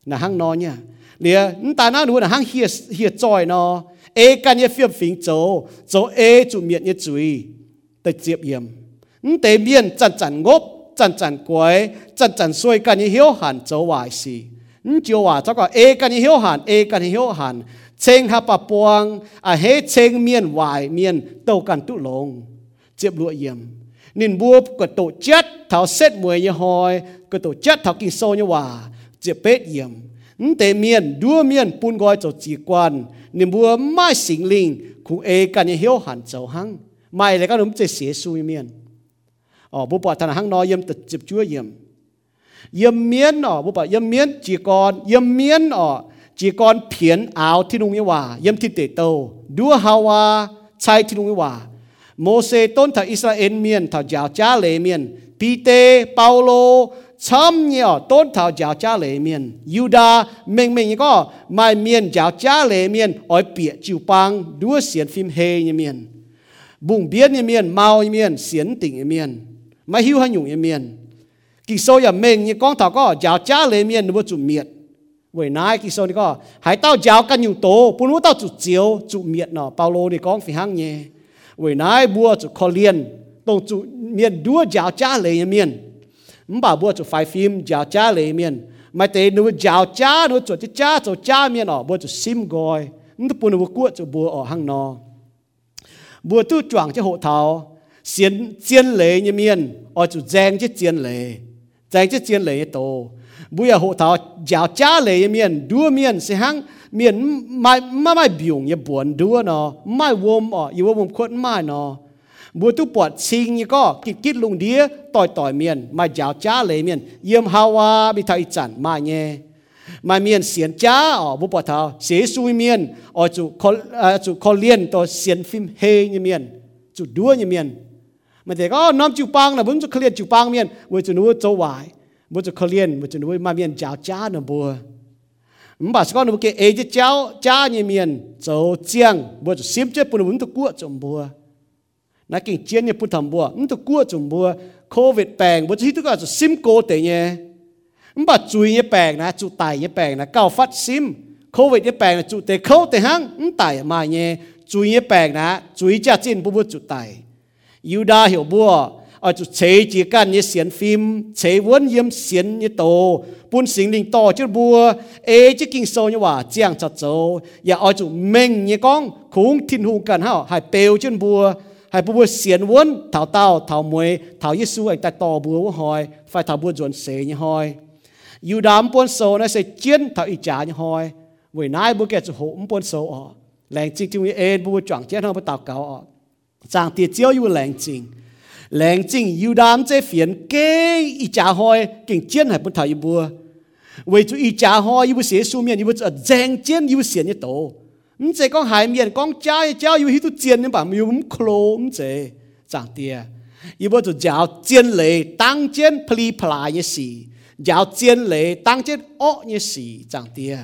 là hàng nọ nhá liền ta nói nếu là hàng hiệt hiệt tròi nó ê can ye phiêm phình chỗ chỗ ê chủ miệng ye chuối tới tiếp yếm. Ứng tế miên, chăn chăn ngốc chăn chăn quái chăn chăn xuôi can ye hiếu hẳn chỗ hoài xì. Ứng chiều hòa cho có ê can ye hiếu hẳn ê can ye hiếu hẳn chênh hạ bà buông à hê chênh miên hoài miên tàu can tụ lồng tiếp lụa yếm. Nên bua cái tổ chết, thảo xét mùi như hồi cái tổ chết, thảo kinh sâu như hòa. Tiếp bết yếm. Ứng tế miên, đua miên bún gói cho chỉ quan. Nên bùa mai sinh linh cũng ê cả những hiếu hẳn cháu hăng. Mai lại các đúng chế xế suy miên. Ờ bố bảo thằng hăng nói yếm tật chụp chúa yếm. Yếm miên ờ bố bảo yếm miên chỉ còn, yếm miên ờ chỉ còn phiền áo thiên nung hòa yếm thiên tế tàu đua hawa chai thiên nung hòa. Mô se tôn thằng Israel miền thằng giáo cha lệ miền, Peter Paulo chấm nhỏ tôn thảo giáo cha lệ miền. Yuda mình mình có mai miền giáo cha lệ miền. Ở bịa chịu bang đua xiên phim hê như miền. Bùng biến như miền mau như miền xiên tỉnh như miền. Mai hiu hay nhung như miền. Kỳ sâu ya mình như con thảo có giáo cha lệ miền nó chủ miệt với nai kỳ sau này có, hãy tao giáo căn nhiều tố bún tao chủ chiếu, chủ miệt nọ. Paulo thì con phải hăng nhẹ với nai bua chủ khó liền tổng chủ miền đua giáo cha lấy miền. Bà bua chủ phải phim, giáo cha lấy miền. Mà tế nếu giáo cha nếu chủ cha chủ cha miền nọ, bua chủ sim gọi nó bún nó cuộn chủ bua ở hăng nọ. Bua tu chuẩn cho hộ thảo, xiên xiên lấy như miền, ở chủ giang chứ xiên lấy giang chứ xiên lấy tổ bây giờ hộ thảo giáo cha lệ miền đua miền sẽ hăng miền mai mai mai biểu như buồn đua nó mai vôm ở yêu vôm khuẩn mai nó bữa tu bọt xin như có kịp kít lùng đĩa tỏi tỏi miền mai giáo cha lệ miền yếm hawa bị thay chản mai nhé mai miền xiên cha ở bố bỏ thảo xế xui miền ở chủ khó chủ khó liên tổ xiên phim hê như miền chủ đua như miền mà thế có năm chục bang là vốn chủ khó liên chục bang miền với chủ nuôi châu vải một chỗ liên, một chỗ nuôi mà miền cháo cha nó bùa. Mà bà con nó kêu ấy chứ cháo cha như miền chỗ chiang một chỗ xiêm chết bùn muốn tụ cua chồng bùa. Nãy kinh chiến như bùn thầm bùa muốn tụ cua chồng bùa. Covid bèn một chỗ hít tụ cả chỗ xiêm cô tệ nhé. Mà bà chui như bèn nè chú tài như bèn nè cao phát xiêm covid như bèn nè chú tệ khâu tệ hăng tài mà nhé. Chui như bèn nè chui cha chín bùa chú tài. Yuda hiểu bùa Ờ, ở chỗ chế chỉ cần như xiên phim, chế vốn yếm xiên như tổ buôn sinh linh to chứ bùa, ê chứ kinh sâu như hòa giang chặt châu và dạ, ở ờ, chỗ mình như con cũng thiên hùng cần hao hải bèo chứ bùa. Hải bùa xiên vốn thảo tao, thảo muối thảo giêsu anh ta to bùa hỏi phải thảo bùa chuẩn xế như hỏi dù đám buôn sâu nó sẽ chiến thảo ý trả như hỏi vì nãy bùa kẹt chỗ hổm buôn sâu ở lệnh chính chúng ê, bùa chọn chết hơn bùa tạo cáo ở tiệt chiếu yêu lệnh chính แรงจริงยูดามเจเฟียนเกอีจ่าหอยเก่งเจียนให้พุทธายูบัวเวจูอีจ่าหอยยูเสียสูเมียนยูจะแจงเจียนยูเสียนยี่โตมเจก้องหายเมียนก้องจ้าเจ้ายูฮิตุเจียนนี่ป่ะมีมโคลมเจจางเตียยูบัวจะยาวเจียนเลยตั้งเจียนพลีพลายยี่สียาวเจียนเลยตั้งเจียนอ้อยี่สีจางเตีย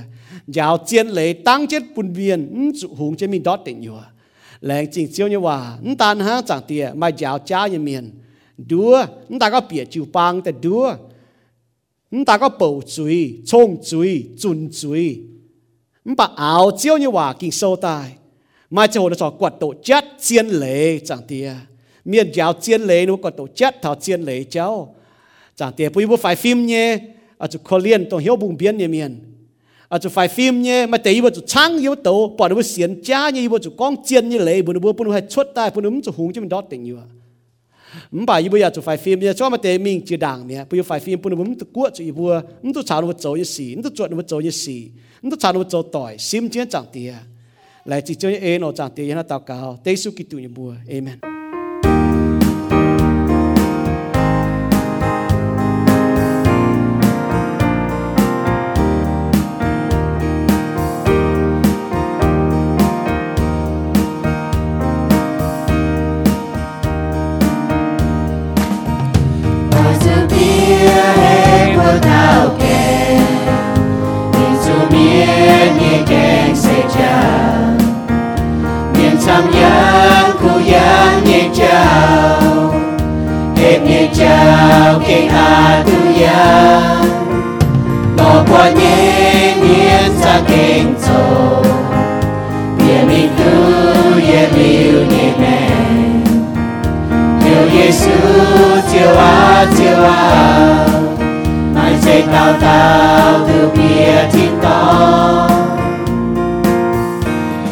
ยาวเจียนเลยตั้งเจียนปุ่นเวียนจุหงจะมีดอตเต็งอยู่ lệnh chính chiếu như hòa chúng ta há chẳng tiền mà giáo cha như miền đua chúng ta có bịa chịu băng ta đua chúng ta có bầu chuối trông chuối chun chuối chúng ta áo chiếu như hòa kinh sâu tai mà chỗ nó cho quật tổ chất chiên lệ chẳng tiền miền giáo chiên lệ nó quật tổ chất thảo chiên lệ cháu chẳng tiền bây giờ phải phim nhé ở chỗ liên, tôi hiểu bùng biến như miền à chú phải phim nhé, mà tế bữa chú chăng yếu tố, bỏ được xiên cha như bữa chú con chiên như lấy bữa bữa bữa hay chốt tai bữa nấm chú hùng chứ mình đó tình nhiều mình bảo bữa chú phải phim nhé, cho mà tế mình chỉ đảng nhé, bây giờ phải phim bữa nấm chú cuộn chú bữa mình chú chào nó chỗ như xì mình chú chuột nó chỗ như xì mình chú chào nó chỗ tỏi sim chiến chẳng tiền lại chỉ cho như em nó chẳng như là tao cao. Tế su kỳ tụ như bữa amen. 我长啲，让他祷告，耶稣基督一步，Amen。chào kinh a tu ya ngõ qua nhé nhiên sa kinh châu bia mi tu ye liu nhẹ mẹ liu Giêsu chiều a chiều a mai Chạy tao tao từ bia thiên to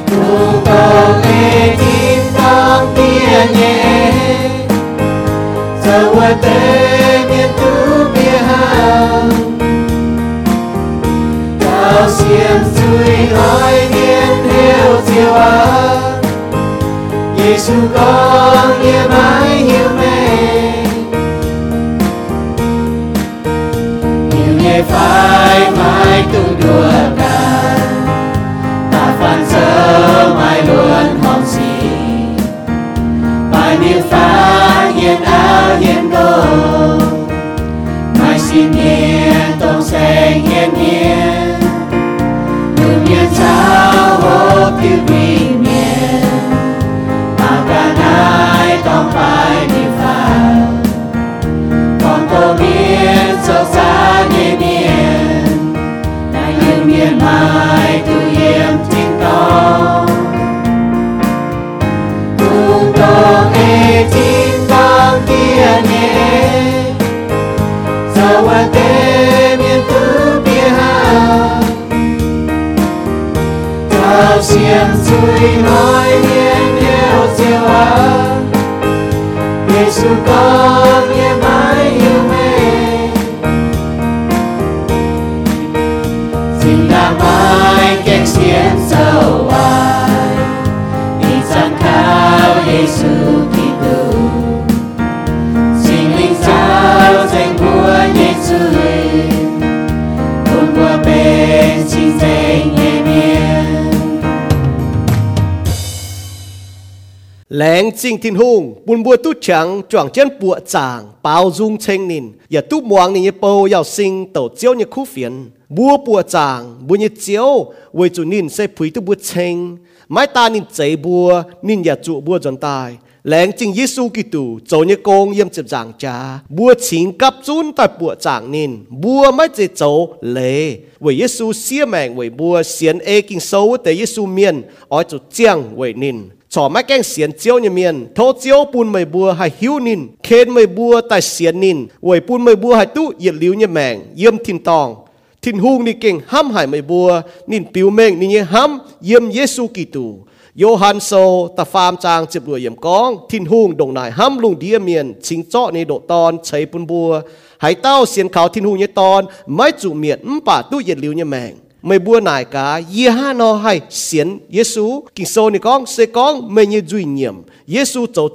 tu cầu lê thiên tông bia nhẹ. Bữa tê miền tu bia hàng. Cao xiêm suy hỏi miền theo chiều á. Giêsu con nghe mãi hiểu mẹ Hiểu nhẹ phải mãi tu đùa ca. Ta phản sơ mãi luôn hồng gì. Mãi miệng phá hiện áo hiện đồ. Mãi xin nhiên tông xanh hiện nhiên Đường nhiên sao hộp tiêu vì miền Mà đã yên mai tự nhiên chính tông Tung tông ê chính tông kia nhé Sao anh thế miên cứ bia hàng Cao xiêm suy nói miền theo chiều á Giêsu con nghe mãi yêu mãi kẹt xiêm sâu lén xin thiên hùng buồn bùa tu chẳng chọn chân bùa chàng, bao dung chênh nín. Giờ tu muang ni po yào sinh, tổ chiếu như khu phiền bùa bùa chàng, bùa như chiếu, với chủ nín sẽ phí tu bùa chênh. Mái ta nín chế bùa, nín giờ trụ bùa dọn tài. Lãng chính Giêsu Kitô cho như công yếm chụp giảng cha bùa chính cấp chun tại bùa chàng nín. Bùa mãi chế chỗ lệ với Giêsu xia mèng với bùa xiên ê kinh sâu tế Giêsu miên ở chỗ chiang với nín. สอบไม่แกงเสียนเจียวเนี่ยเมียนโทเจียวปูนไม่บัวให้หิวนิน เคนไม่บัวแต่เสียนนินหวยปูนไม่บัวให้ตู้เหยียดลิ้วเนี่ยแมงเยี่ยมทินตอง ทินหูงนี่เก่งห้ำหายไม่บัว นินปิวเมงนี่เนี่ยห้ำเยี่ยมเยซูกิตูโยฮันโซตาฟามจางเจ็บรวยเยี่ยมกอง ทินหูงดงนายห้ำลุงเดียเมียนชิงเจาะในโดตอนใช้ปูนบัวหายเต้าเสียนเขาทินหูงเนี่ยตอน ไม่จุเมียนป่าตู้เหยียดลิ้วเนี่ยแมง mày bua nải cả ye ha no hay xiên Giêsu kinh sô ni con sẽ con mày như duy nhiệm.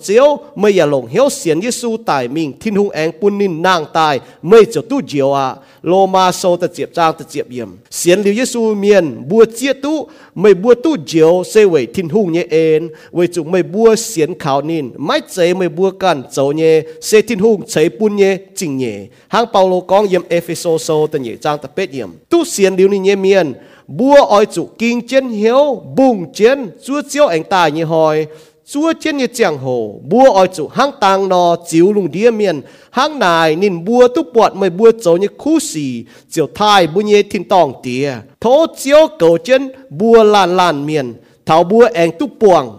Chiếu, mày ya lòng hiếu xiên Giêsu tại mình. Thiên hùng anh quân nín nàng tài mày cho tu diệu à. Lô ma sô ta chiệp trang ta chiệp yểm. Xiên liu Giêsu miền bua chia tu. Mày bua tu diệu sẽ vậy thiên hùng nhé en vậy chủ mày bua xiên khảo nín. Mấy chế mày bua can 走 nhé. Sẽ thiên hùng chế quân nhé chính nhé. Hang Paulo con yểm Ephesos sô ta nhé trang ta bết yểm. Tu xiên liu ni nhé miền bua oi chủ kinh chiến hiếu, bùng chiến, chúa chiếu anh tài như hỏi chúa chiến như chẳng hồ, bua oi chủ hang tàng nò chiếu lùng đĩa miền. Hang nài nên bua tu bọt mới bua chỗ như khu xì, chiều thai bu nhê thiên tòng tía. Thố chiếu cầu chiến bua làn lan miền. Thảo bua anh tu buồng